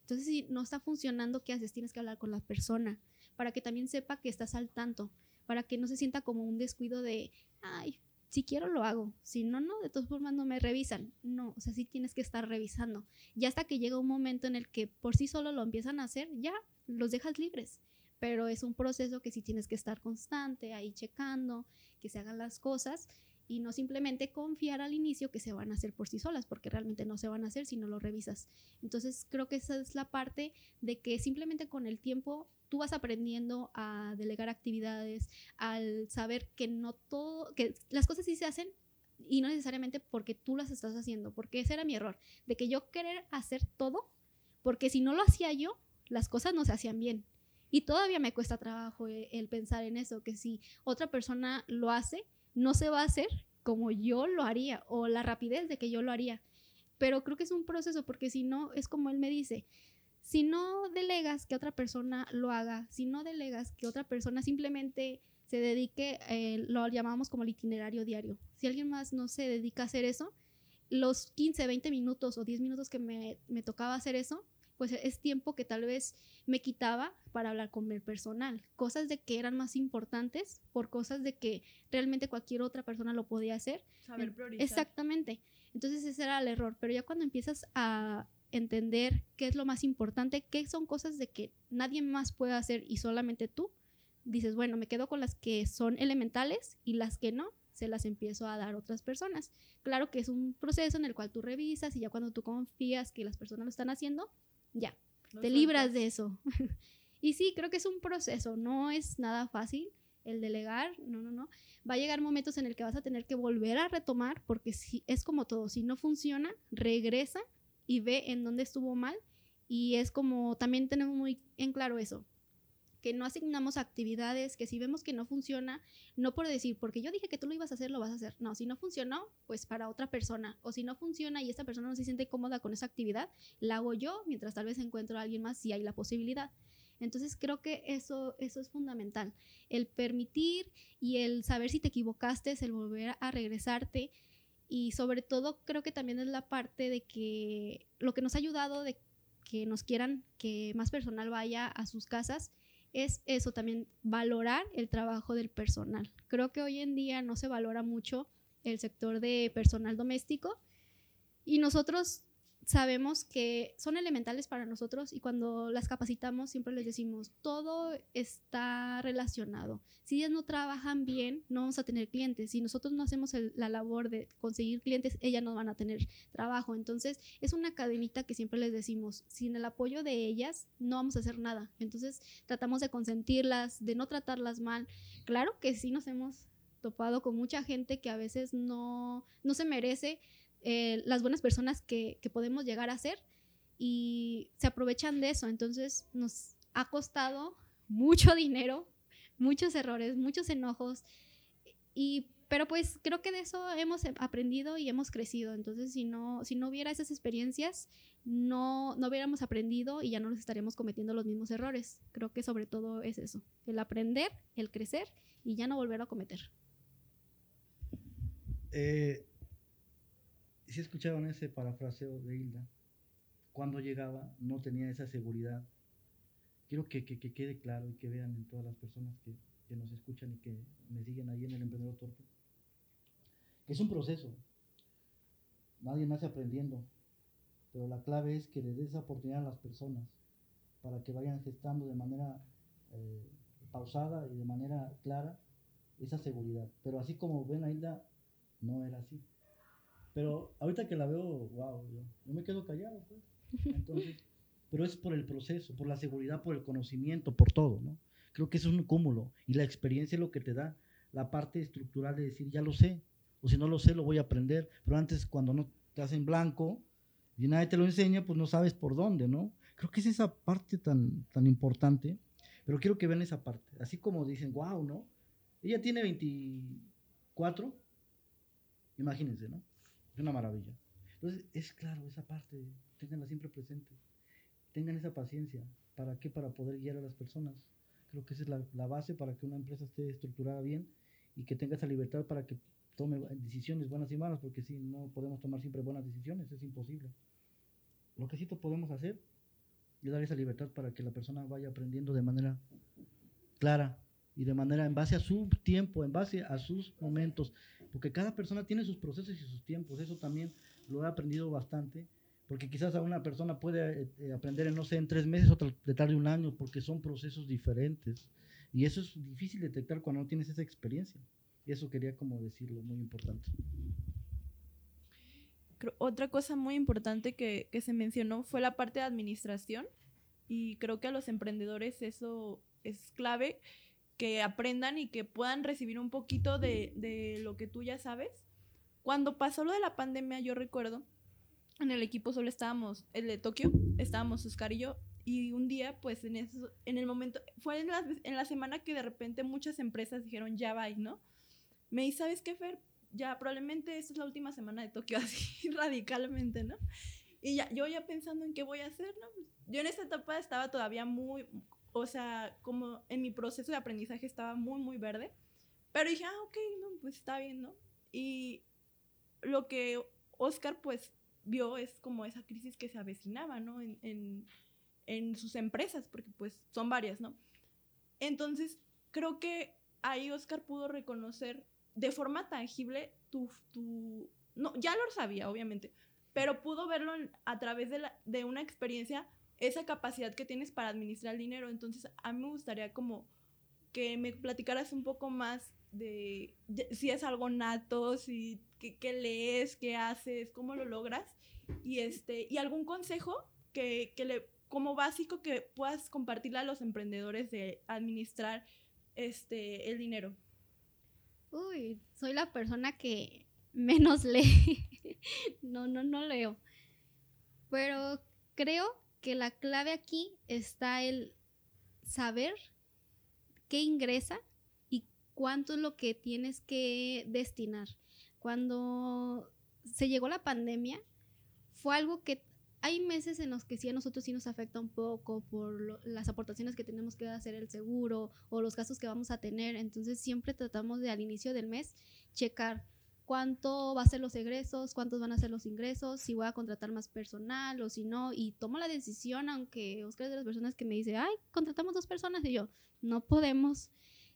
Entonces, si no está funcionando, ¿qué haces? Tienes que hablar con la persona para que también sepa que estás al tanto, para que no se sienta como un descuido de, ay, si quiero lo hago, si no, no, de todas formas no me revisan. No, o sea, sí tienes que estar revisando. Ya hasta que llega un momento en el que por sí solo lo empiezan a hacer, ya los dejas libres. Pero es un proceso que sí tienes que estar constante, ahí checando, que se hagan las cosas y no simplemente confiar al inicio que se van a hacer por sí solas, porque realmente no se van a hacer si no lo revisas. Entonces creo que esa es la parte de que simplemente con el tiempo tú vas aprendiendo a delegar actividades, al saber que no todo, que las cosas sí se hacen y no necesariamente porque tú las estás haciendo, porque ese era mi error, de que yo querer hacer todo, porque si no lo hacía yo, las cosas no se hacían bien. Y todavía me cuesta trabajo el, el pensar en eso, que si otra persona lo hace, no se va a hacer como yo lo haría o la rapidez de que yo lo haría. Pero creo que es un proceso porque si no, es como él me dice, si no delegas que otra persona lo haga, si no delegas que otra persona simplemente se dedique, eh, lo llamamos como el itinerario diario. Si alguien más no se dedica a hacer eso, los 15, 20 minutos o 10 minutos que me, me tocaba hacer eso, pues es tiempo que tal vez me quitaba para hablar con el personal. Cosas de que eran más importantes por cosas de que realmente cualquier otra persona lo podía hacer. Saber priorizar. Exactamente. Entonces ese era el error. Pero ya cuando empiezas a entender qué es lo más importante, qué son cosas de que nadie más puede hacer y solamente tú, dices, bueno, me quedo con las que son elementales y las que no, se las empiezo a dar a otras personas. Claro que es un proceso en el cual tú revisas y ya cuando tú confías que las personas lo están haciendo, ya, te libras de eso. y sí, creo que es un proceso, no es nada fácil el delegar, no, no, no. Va a llegar momentos en el que vas a tener que volver a retomar, porque si, es como todo, si no funciona, regresa y ve en dónde estuvo mal. Y es como, también tenemos muy en claro eso, que no asignamos actividades, que si vemos que no funciona, no por decir, porque yo dije que tú lo ibas a hacer, lo vas a hacer. No, si no funcionó, pues para otra persona. O si no funciona y esta persona no se siente cómoda con esa actividad, la hago yo mientras tal vez encuentro a alguien más si hay la posibilidad. Entonces creo que eso, eso es fundamental. El permitir y el saber si te equivocaste, el volver a regresarte. Y sobre todo creo que también es la parte de que lo que nos ha ayudado de que nos quieran que más personal vaya a sus casas es eso también, valorar el trabajo del personal. Creo que hoy en día no se valora mucho el sector de personal doméstico y nosotros sabemos que son elementales para nosotros y cuando las capacitamos siempre les decimos, todo está relacionado. Si ellas no trabajan bien, no vamos a tener clientes. Si nosotros no hacemos el- la labor de conseguir clientes, ellas no van a tener trabajo. Entonces, es una cadenita que siempre les decimos, sin el apoyo de ellas, no vamos a hacer nada. Entonces, tratamos de consentirlas, de no tratarlas mal. Claro que sí nos hemos topado con mucha gente que a veces no, no se merece eh, las buenas personas que, podemos llegar a ser y se aprovechan de eso. Entonces nos ha costado mucho dinero, muchos errores, muchos enojos. Y, pero pues creo que de eso hemos aprendido y hemos crecido. Entonces si no, si no hubiera esas experiencias, no, no hubiéramos aprendido y ya no nos estaríamos cometiendo los mismos errores. Creo que sobre todo es eso, el aprender, el crecer y ya no volver a cometer. Eh, si escucharon ese parafraseo de Hilda, cuando llegaba no tenía esa seguridad. Quiero que, que- que quede claro y que vean en todas las personas que, nos escuchan y que me siguen ahí en el Emprendedor Torpe, que es un proceso. Nadie nace aprendiendo, pero la clave es que le des esa oportunidad a las personas para que vayan gestando de manera eh, pausada y de manera clara esa seguridad. Pero así como ven a Hilda, no era así. Pero ahorita que la veo, wow, yo, yo me quedo callado, pues. Entonces, pero es por el proceso, por la seguridad, por el conocimiento, por todo, ¿no? Creo que eso es un cúmulo y la experiencia es lo que te da la parte estructural de decir, ya lo sé, o si no lo sé, lo voy a aprender, pero antes cuando no te hacen blanco y nadie te lo enseña, pues no sabes por dónde, ¿no? Creo que es esa parte tan, tan importante, pero quiero que vean esa parte, así como dicen, wow, ¿no? Ella tiene 24, imagínense, ¿no? Es una maravilla. Entonces, es claro esa parte, ténganla siempre presente. Tengan esa paciencia. ¿Para qué? Para poder guiar a las personas. Creo que esa es la, la base para que una empresa esté estructurada bien y que tenga esa libertad para que tome decisiones buenas y malas, porque si no podemos tomar siempre buenas decisiones, es imposible. Lo que sí podemos hacer es dar esa libertad para que la persona vaya aprendiendo de manera clara y de manera en base a su tiempo, en base a sus momentos, porque cada persona tiene sus procesos y sus tiempos, eso también lo he aprendido bastante, porque quizás a una persona puede eh, aprender en, no sé, en tres meses, otra de tarde un año, porque son procesos diferentes, y eso es difícil detectar cuando no tienes esa experiencia, y eso quería como decirlo, muy importante. Otra cosa muy importante que, que se mencionó fue la parte de administración y creo que a los emprendedores eso es clave, que aprendan y que puedan recibir un poquito de, de lo que tú ya sabes. Cuando pasó lo de la pandemia, yo recuerdo, en el equipo solo estábamos, el de Tokio, estábamos Oscar y yo, y un día, pues en, eso, en el momento, fue en la, en la semana que de repente muchas empresas dijeron, ya va, ¿no? Me dice, ¿sabes qué, Fer? Ya probablemente esta es la última semana de Tokio, así radicalmente, ¿no? Y ya, yo ya pensando en qué voy a hacer, ¿no? Yo en esta etapa estaba todavía muy, o sea, como en mi proceso de aprendizaje estaba muy, muy verde. Pero dije, ah, ok, no, pues está bien, ¿no? Y lo que Oscar, pues, vio es como esa crisis que se avecinaba, ¿no? En, en, en sus empresas, porque pues son varias, ¿no? Entonces, creo que ahí Oscar pudo reconocer de forma tangible tu, tu no, ya lo sabía, obviamente, pero pudo verlo a través de, la, de una experiencia, esa capacidad que tienes para administrar el dinero. Entonces, a mí me gustaría como que me platicaras un poco más de, si es algo nato, si qué, lees, qué haces, cómo lo logras y este y algún consejo que, que le como básico que puedas compartirle a los emprendedores de administrar este el dinero. Uy, soy la persona que menos lee. no, no, no leo. Pero creo que la clave aquí está el saber qué ingresa y cuánto es lo que tienes que destinar. Cuando se llegó la pandemia, fue algo que hay meses en los que sí a nosotros sí nos afecta un poco por las aportaciones que tenemos que hacer el seguro o los gastos que vamos a tener. Entonces siempre tratamos de al inicio del mes checar cuánto va a ser los egresos, cuántos van a ser los ingresos, si voy a contratar más personal o si no. Y tomo la decisión, aunque Oscar es de las personas que me dice, ay, contratamos dos personas y yo, no podemos.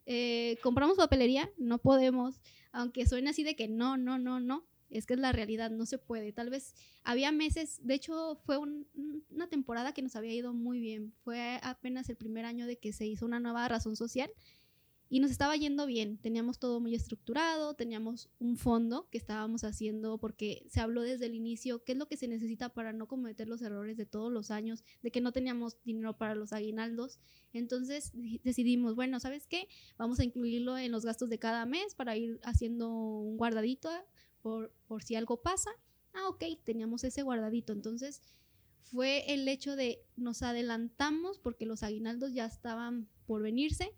Eh, compramos papelería, no podemos. Aunque suene así de que no, no, no, no. Es que es la realidad, no se puede. Tal vez había meses, de hecho fue una temporada que nos había ido muy bien. Fue apenas el primer año de que se hizo una nueva razón social y nos estaba yendo bien, teníamos todo muy estructurado, teníamos un fondo que estábamos haciendo porque se habló desde el inicio qué es lo que se necesita para no cometer los errores de todos los años, de que no teníamos dinero para los aguinaldos. Entonces decidimos, bueno, ¿sabes qué? Vamos a incluirlo en los gastos de cada mes para ir haciendo un guardadito por, por si algo pasa. Ah, ok, teníamos ese guardadito. Entonces fue el hecho de nos adelantamos porque los aguinaldos ya estaban por venirse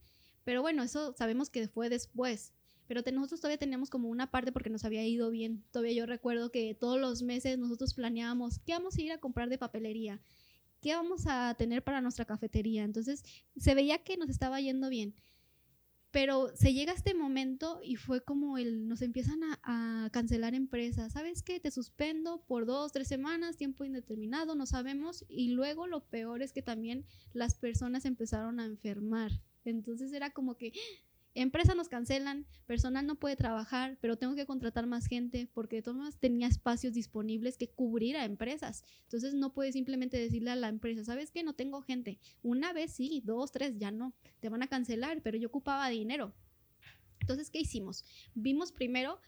pero bueno, eso sabemos que fue después. Pero nosotros todavía teníamos como una parte porque nos había ido bien. Todavía yo recuerdo que todos los meses nosotros planeábamos qué vamos a ir a comprar de papelería, qué vamos a tener para nuestra cafetería. Entonces se veía que nos estaba yendo bien. Pero se llega este momento y fue como el, nos empiezan a, a, cancelar empresas. ¿Sabes qué? Te suspendo por dos, tres semanas, tiempo indeterminado, no sabemos. Y luego lo peor es que también las personas empezaron a enfermar. Entonces era como que empresa nos cancelan, personal no puede trabajar, pero tengo que contratar más gente porque de todas maneras tenía espacios disponibles que cubrir a empresas. Entonces no puedes simplemente decirle a la empresa, ¿sabes qué? No tengo gente. Una vez sí, dos, tres, ya no. Te van a cancelar, pero yo ocupaba dinero. Entonces, ¿qué hicimos? Vimos primero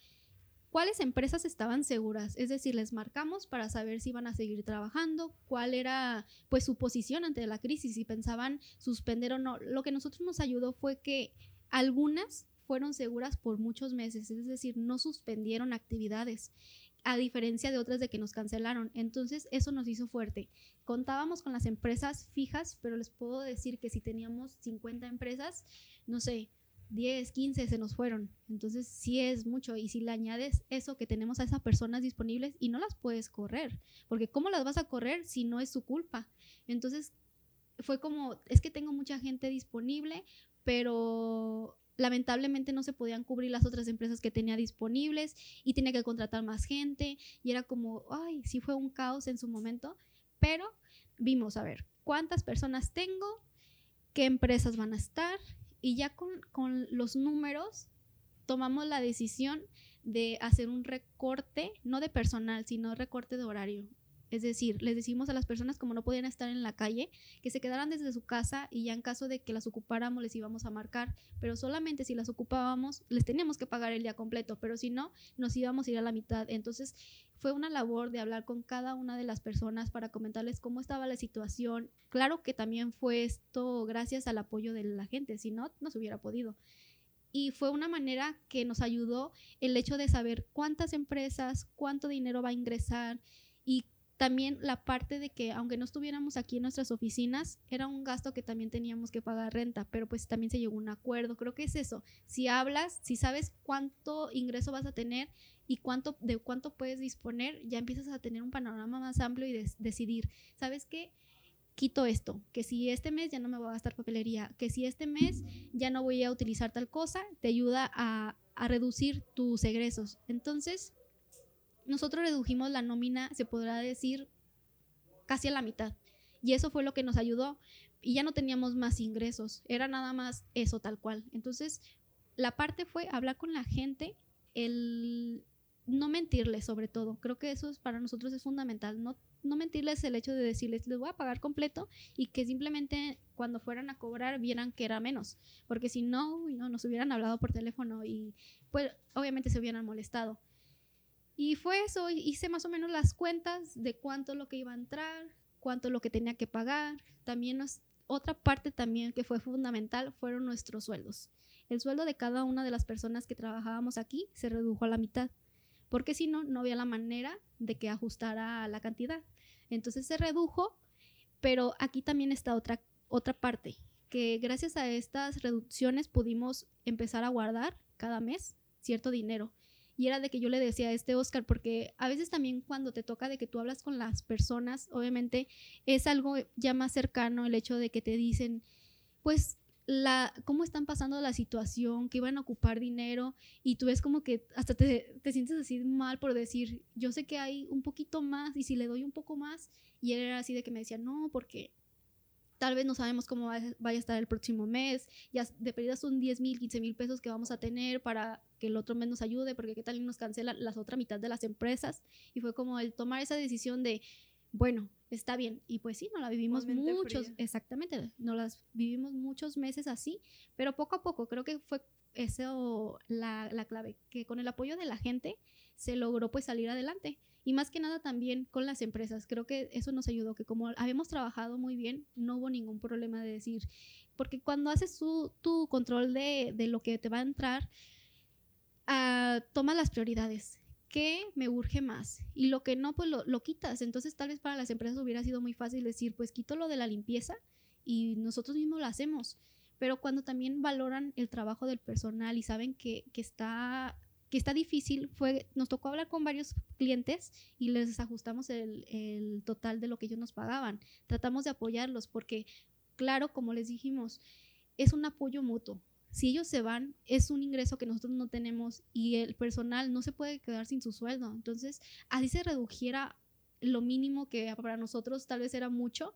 cuáles empresas estaban seguras, es decir, les marcamos para saber si iban a seguir trabajando, cuál era pues su posición ante la crisis, si pensaban suspender o no. Lo que nosotros nos ayudó fue que algunas fueron seguras por muchos meses, es decir, no suspendieron actividades a diferencia de otras de que nos cancelaron. Entonces, eso nos hizo fuerte. Contábamos con las empresas fijas, pero les puedo decir que si teníamos 50 empresas, no sé, 10, 15 se nos fueron. Entonces sí es mucho. Y si le añades eso que tenemos a esas personas disponibles y no las puedes correr, porque ¿cómo las vas a correr si no es su culpa? Entonces fue como, es que tengo mucha gente disponible, pero lamentablemente no se podían cubrir las otras empresas que tenía disponibles y tenía que contratar más gente y era como, ay, sí fue un caos en su momento, pero vimos, a ver, ¿cuántas personas tengo? ¿Qué empresas van a estar? Y ya con, con los números tomamos la decisión de hacer un recorte, no de personal, sino recorte de horario. Es decir, les decimos a las personas como no podían estar en la calle, que se quedaran desde su casa y ya en caso de que las ocupáramos les íbamos a marcar, pero solamente si las ocupábamos les teníamos que pagar el día completo, pero si no, nos íbamos a ir a la mitad. Entonces fue una labor de hablar con cada una de las personas para comentarles cómo estaba la situación. Claro que también fue esto gracias al apoyo de la gente, si no, no se hubiera podido y fue una manera que nos ayudó el hecho de saber cuántas empresas, cuánto dinero va a ingresar y también la parte de que aunque no estuviéramos aquí en nuestras oficinas, era un gasto que también teníamos que pagar renta, pero pues también se llegó a un acuerdo. Creo que es eso. Si hablas, si sabes cuánto ingreso vas a tener y cuánto de cuánto puedes disponer, ya empiezas a tener un panorama más amplio y decidir, ¿sabes qué? Quito esto, que si este mes ya no me voy a gastar papelería, que si este mes ya no voy a utilizar tal cosa, te ayuda a, a reducir tus egresos. Entonces, nosotros redujimos la nómina, se podrá decir, casi a la mitad. Y eso fue lo que nos ayudó. Y ya no teníamos más ingresos, era nada más eso tal cual. Entonces, la parte fue hablar con la gente, el no mentirles sobre todo. Creo que eso es, para nosotros es fundamental. No, no mentirles el hecho de decirles, les voy a pagar completo y que simplemente cuando fueran a cobrar vieran que era menos. Porque si no, no nos hubieran hablado por teléfono y pues obviamente se hubieran molestado. Y fue eso, hice más o menos las cuentas de cuánto lo que iba a entrar, cuánto lo que tenía que pagar. También otra parte también que fue fundamental fueron nuestros sueldos. El sueldo de cada una de las personas que trabajábamos aquí se redujo a la mitad, porque si no, no había la manera de que ajustara la cantidad. Entonces se redujo, pero aquí también está otra, otra parte, que gracias a estas reducciones pudimos empezar a guardar cada mes cierto dinero y era de que yo le decía a este Oscar, porque a veces también cuando te toca de que tú hablas con las personas, obviamente es algo ya más cercano el hecho de que te dicen, pues la, cómo están pasando la situación, que iban a ocupar dinero y tú ves como que hasta te, te, sientes así mal por decir, yo sé que hay un poquito más y si le doy un poco más y él era así de que me decía, no, porque tal vez no sabemos cómo vaya a estar el próximo mes, ya de pérdida son 10 mil, 15 mil pesos que vamos a tener para que el otro mes nos ayude, porque qué tal nos cancela las otra mitad de las empresas. Y fue como el tomar esa decisión de, bueno, está bien. Y pues sí, no la vivimos muchos, exactamente, no las vivimos muchos meses así, pero poco a poco creo que fue eso la, la clave, que con el apoyo de la gente se logró pues salir adelante y más que nada también con las empresas. Creo que eso nos ayudó, que como habíamos trabajado muy bien, no hubo ningún problema de decir, porque cuando haces tu, control de, lo que te va a entrar, uh, toma las prioridades. ¿Qué me urge más? Y lo que no, pues lo, lo quitas. Entonces tal vez para las empresas hubiera sido muy fácil decir, pues quito lo de la limpieza y nosotros mismos lo hacemos pero cuando también valoran el trabajo del personal y saben que, que, está que está difícil fue, nos tocó hablar con varios clientes y les ajustamos el, el total de lo que ellos nos pagaban. Tratamos de apoyarlos porque, claro, como les dijimos, es un apoyo mutuo. Si ellos se van, es un ingreso que nosotros no tenemos y el personal no se puede quedar sin su sueldo. Entonces, así se redujera lo mínimo que para nosotros tal vez era mucho,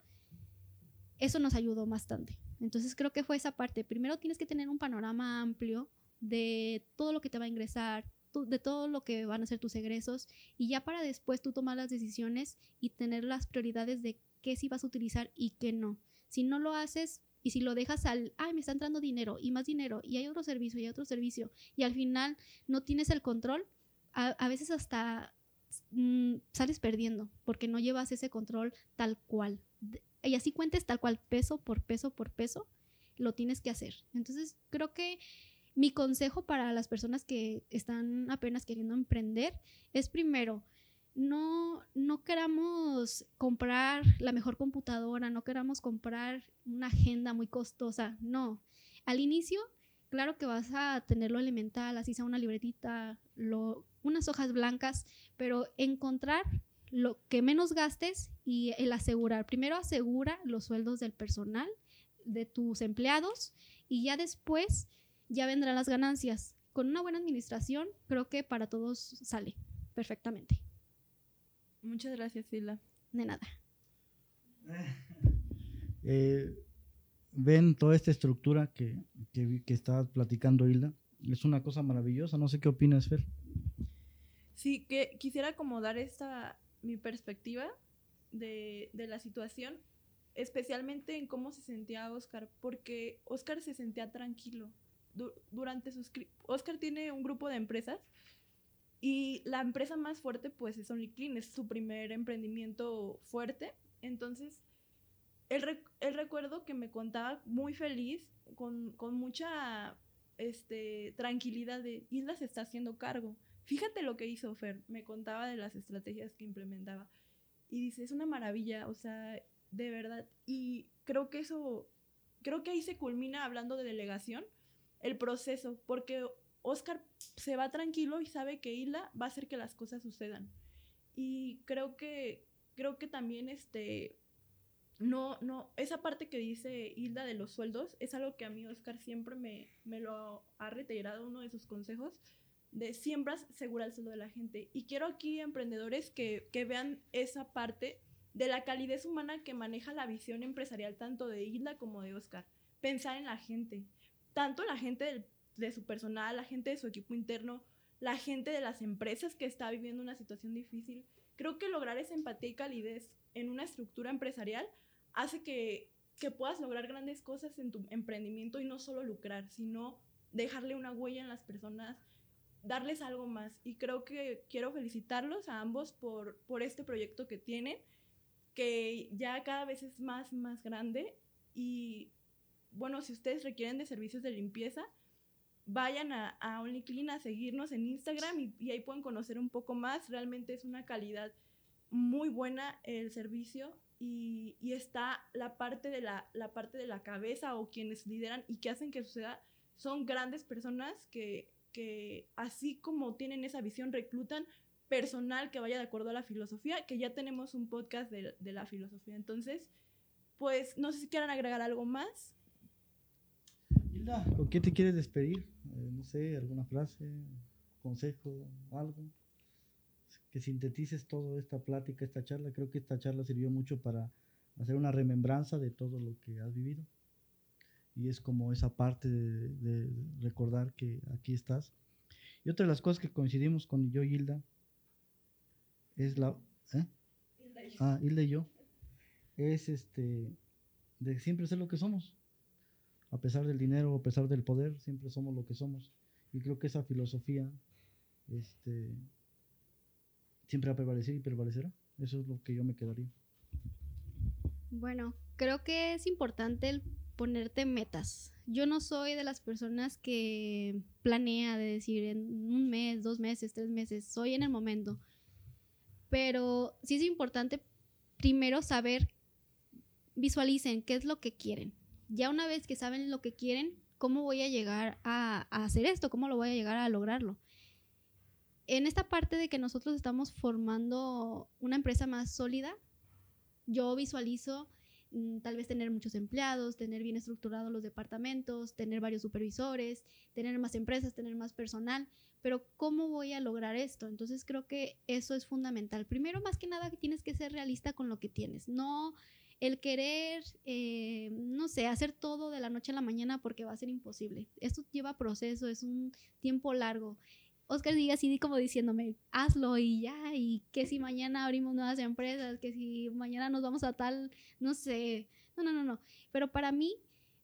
eso nos ayudó bastante. Entonces creo que fue esa parte. Primero tienes que tener un panorama amplio de todo lo que te va a ingresar, de todo lo que van a ser tus egresos y ya para después tú tomar las decisiones y tener las prioridades de qué sí vas a utilizar y qué no. Si no lo haces y si lo dejas al, ay, me está entrando dinero y más dinero y hay otro servicio y hay otro servicio y al final no tienes el control, a, veces hasta mm, sales perdiendo porque no llevas ese control tal cual. Y así cuentes tal cual peso por peso por peso, lo tienes que hacer. Entonces creo que mi consejo para las personas que están apenas queriendo emprender es primero, no, no queramos comprar la mejor computadora, no queramos comprar una agenda muy costosa, no. Al inicio, claro que vas a tener lo elemental, así sea una libretita, lo, unas hojas blancas, pero encontrar lo que menos gastes y el asegurar. Primero asegura los sueldos del personal, de tus empleados y ya después ya vendrán las ganancias. Con una buena administración, creo que para todos sale perfectamente. Muchas gracias, Sila. De nada. Eh, ven toda esta estructura que, que, que está platicando Hilda. Es una cosa maravillosa. No sé qué opinas, Fer. Sí, que quisiera acomodar esta mi perspectiva de, de la situación, especialmente en cómo se sentía Oscar, porque Oscar se sentía tranquilo durante sus... Oscar tiene un grupo de empresas y la empresa más fuerte pues es OnlyClean, es su primer emprendimiento fuerte. Entonces, el, recuerdo que me contaba muy feliz, con, con mucha este, tranquilidad de Isla se está haciendo cargo. Fíjate lo que hizo Fer, me contaba de las estrategias que implementaba. Y dice, es una maravilla, o sea, de verdad. Y creo que eso, creo que ahí se culmina hablando de delegación, el proceso, porque Oscar se va tranquilo y sabe que Hilda va a hacer que las cosas sucedan. Y creo que, creo que también este, no, no, esa parte que dice Hilda de los sueldos es algo que a mí Oscar siempre me, me lo ha reiterado, uno de sus consejos, de siembras segura el sueldo de la gente. Y quiero aquí emprendedores que, que vean esa parte de la calidez humana que maneja la visión empresarial tanto de Isla como de Oscar. Pensar en la gente, tanto la gente de su personal, la gente de su equipo interno, la gente de las empresas que está viviendo una situación difícil. Creo que lograr esa empatía y calidez en una estructura empresarial hace que, que puedas lograr grandes cosas en tu emprendimiento y no solo lucrar, sino dejarle una huella en las personas, darles algo más. Y creo que quiero felicitarlos a ambos por, por este proyecto que tienen que ya cada vez es más, más grande y bueno, si ustedes requieren de servicios de limpieza, vayan a, a OnlyClean a seguirnos en Instagram y, ahí pueden conocer un poco más. Realmente es una calidad muy buena el servicio y, y, está la parte, de la, la parte de la cabeza o quienes lideran y que hacen que suceda. Son grandes personas que, que así como tienen esa visión, reclutan personal que vaya de acuerdo a la filosofía, que ya tenemos un podcast de, de la filosofía. Entonces, pues no sé si quieran agregar algo más. Hilda, ¿con qué te quieres despedir? Eh, no sé, alguna frase, consejo, algo. Que sintetices toda esta plática, esta charla. Creo que esta charla sirvió mucho para hacer una remembranza de todo lo que has vivido. Y es como esa parte de, de recordar que aquí estás. Y otra de las cosas que coincidimos con yo y Hilda es la... ¿eh? Ah, Hilda y yo. Es este, de siempre ser lo que somos. A pesar del dinero, a pesar del poder, siempre somos lo que somos. Y creo que esa filosofía este, siempre va a prevalecer y prevalecerá. Eso es lo que yo me quedaría. Bueno, creo que es importante el ponerte metas. Yo no soy de las personas que planea de decir en un mes, dos meses, tres meses. Soy en el momento. Pero sí es importante primero saber, visualicen qué es lo que quieren. Ya una vez que saben lo que quieren, ¿cómo voy a llegar a, hacer esto? ¿Cómo lo voy a llegar a lograrlo? En esta parte de que nosotros estamos formando una empresa más sólida, yo visualizo mm, tal vez tener muchos empleados, tener bien estructurados los departamentos, tener varios supervisores, tener más empresas, tener más personal, pero ¿cómo voy a lograr esto? Entonces creo que eso es fundamental. Primero, más que nada, tienes que ser realista con lo que tienes, no el querer, eh, no sé, hacer todo de la noche a la mañana porque va a ser imposible. Esto lleva proceso, es un tiempo largo. Oscar diga así como diciéndome, hazlo y ya, y que si mañana abrimos nuevas empresas, que si mañana nos vamos a tal, no sé, no, no, no, no. Pero para mí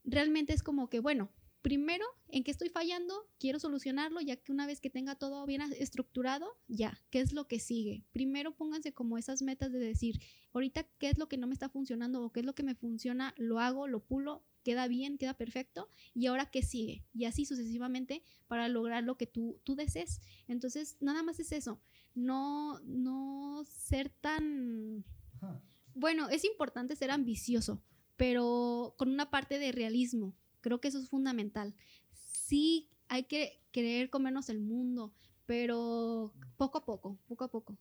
realmente es como que, bueno, primero, en qué estoy fallando, quiero solucionarlo, ya que una vez que tenga todo bien estructurado, ya, ¿qué es lo que sigue? Primero pónganse como esas metas de decir, ahorita, ¿qué es lo que no me está funcionando o qué es lo que me funciona? Lo hago, lo pulo, queda bien, queda perfecto, y ahora qué sigue, y así sucesivamente para lograr lo que tú, tú desees. Entonces, nada más es eso, no, no ser tan... Bueno, es importante ser ambicioso, pero con una parte de realismo, Creo que eso es fundamental. Sí, hay que querer comernos el mundo, pero poco a poco, poco a poco.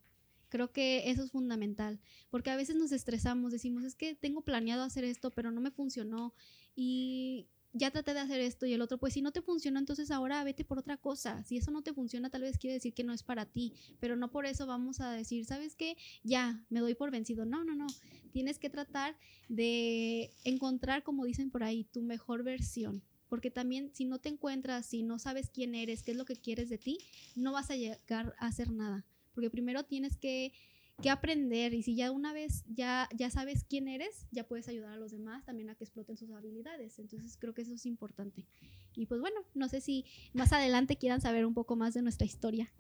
Creo que eso es fundamental, porque a veces nos estresamos, decimos, es que tengo planeado hacer esto, pero no me funcionó y ya traté de hacer esto y el otro, pues si no te funciona, entonces ahora vete por otra cosa. Si eso no te funciona, tal vez quiere decir que no es para ti, pero no por eso vamos a decir, ¿sabes qué? Ya, me doy por vencido. No, no, no tienes que tratar de encontrar, como dicen por ahí, tu mejor versión. Porque también si no te encuentras, si no sabes quién eres, qué es lo que quieres de ti, no vas a llegar a hacer nada. Porque primero tienes que, aprender y si ya una vez ya, ya sabes quién eres, ya puedes ayudar a los demás también a que exploten sus habilidades. Entonces creo que eso es importante. Y pues bueno, no sé si más adelante quieran saber un poco más de nuestra historia.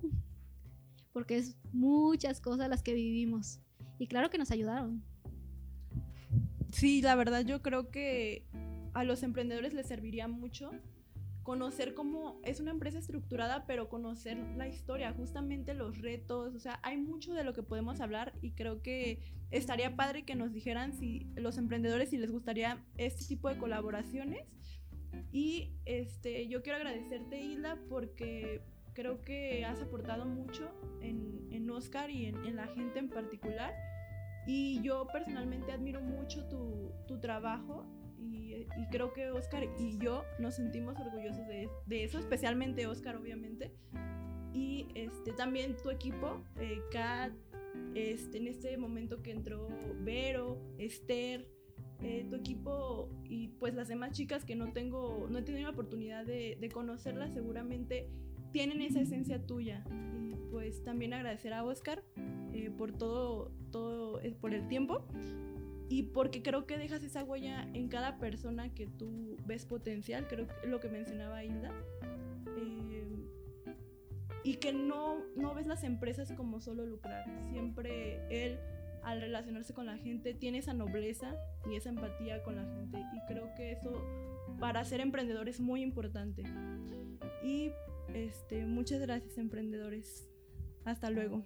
Porque es muchas cosas las que vivimos. Y claro que nos ayudaron. Sí, la verdad yo creo que a los emprendedores les serviría mucho conocer cómo es una empresa estructurada, pero conocer la historia, justamente los retos, o sea, hay mucho de lo que podemos hablar y creo que estaría padre que nos dijeran si los emprendedores si les gustaría este tipo de colaboraciones. Y este, yo quiero agradecerte, Hilda, porque creo que has aportado mucho en, en Oscar y en, en la gente en particular. Y yo personalmente admiro mucho tu, tu trabajo Y, y creo que Oscar y yo nos sentimos orgullosos de, de eso, especialmente Oscar, obviamente. Y este, también tu equipo, eh, Kat, este, en este momento que entró Vero, Esther, eh, tu equipo y pues las demás chicas que no tengo, no he tenido la oportunidad de, de conocerlas, seguramente tienen esa esencia tuya. Y pues también agradecer a Oscar eh, por todo, todo, eh, por el tiempo y porque creo que dejas esa huella en cada persona que tú ves potencial, creo que lo que mencionaba Hilda. Eh, y que no, no ves las empresas como solo lucrar. Siempre él, al relacionarse con la gente, tiene esa nobleza y esa empatía con la gente. Y creo que eso para ser emprendedor es muy importante. Y este, muchas gracias emprendedores. Hasta luego.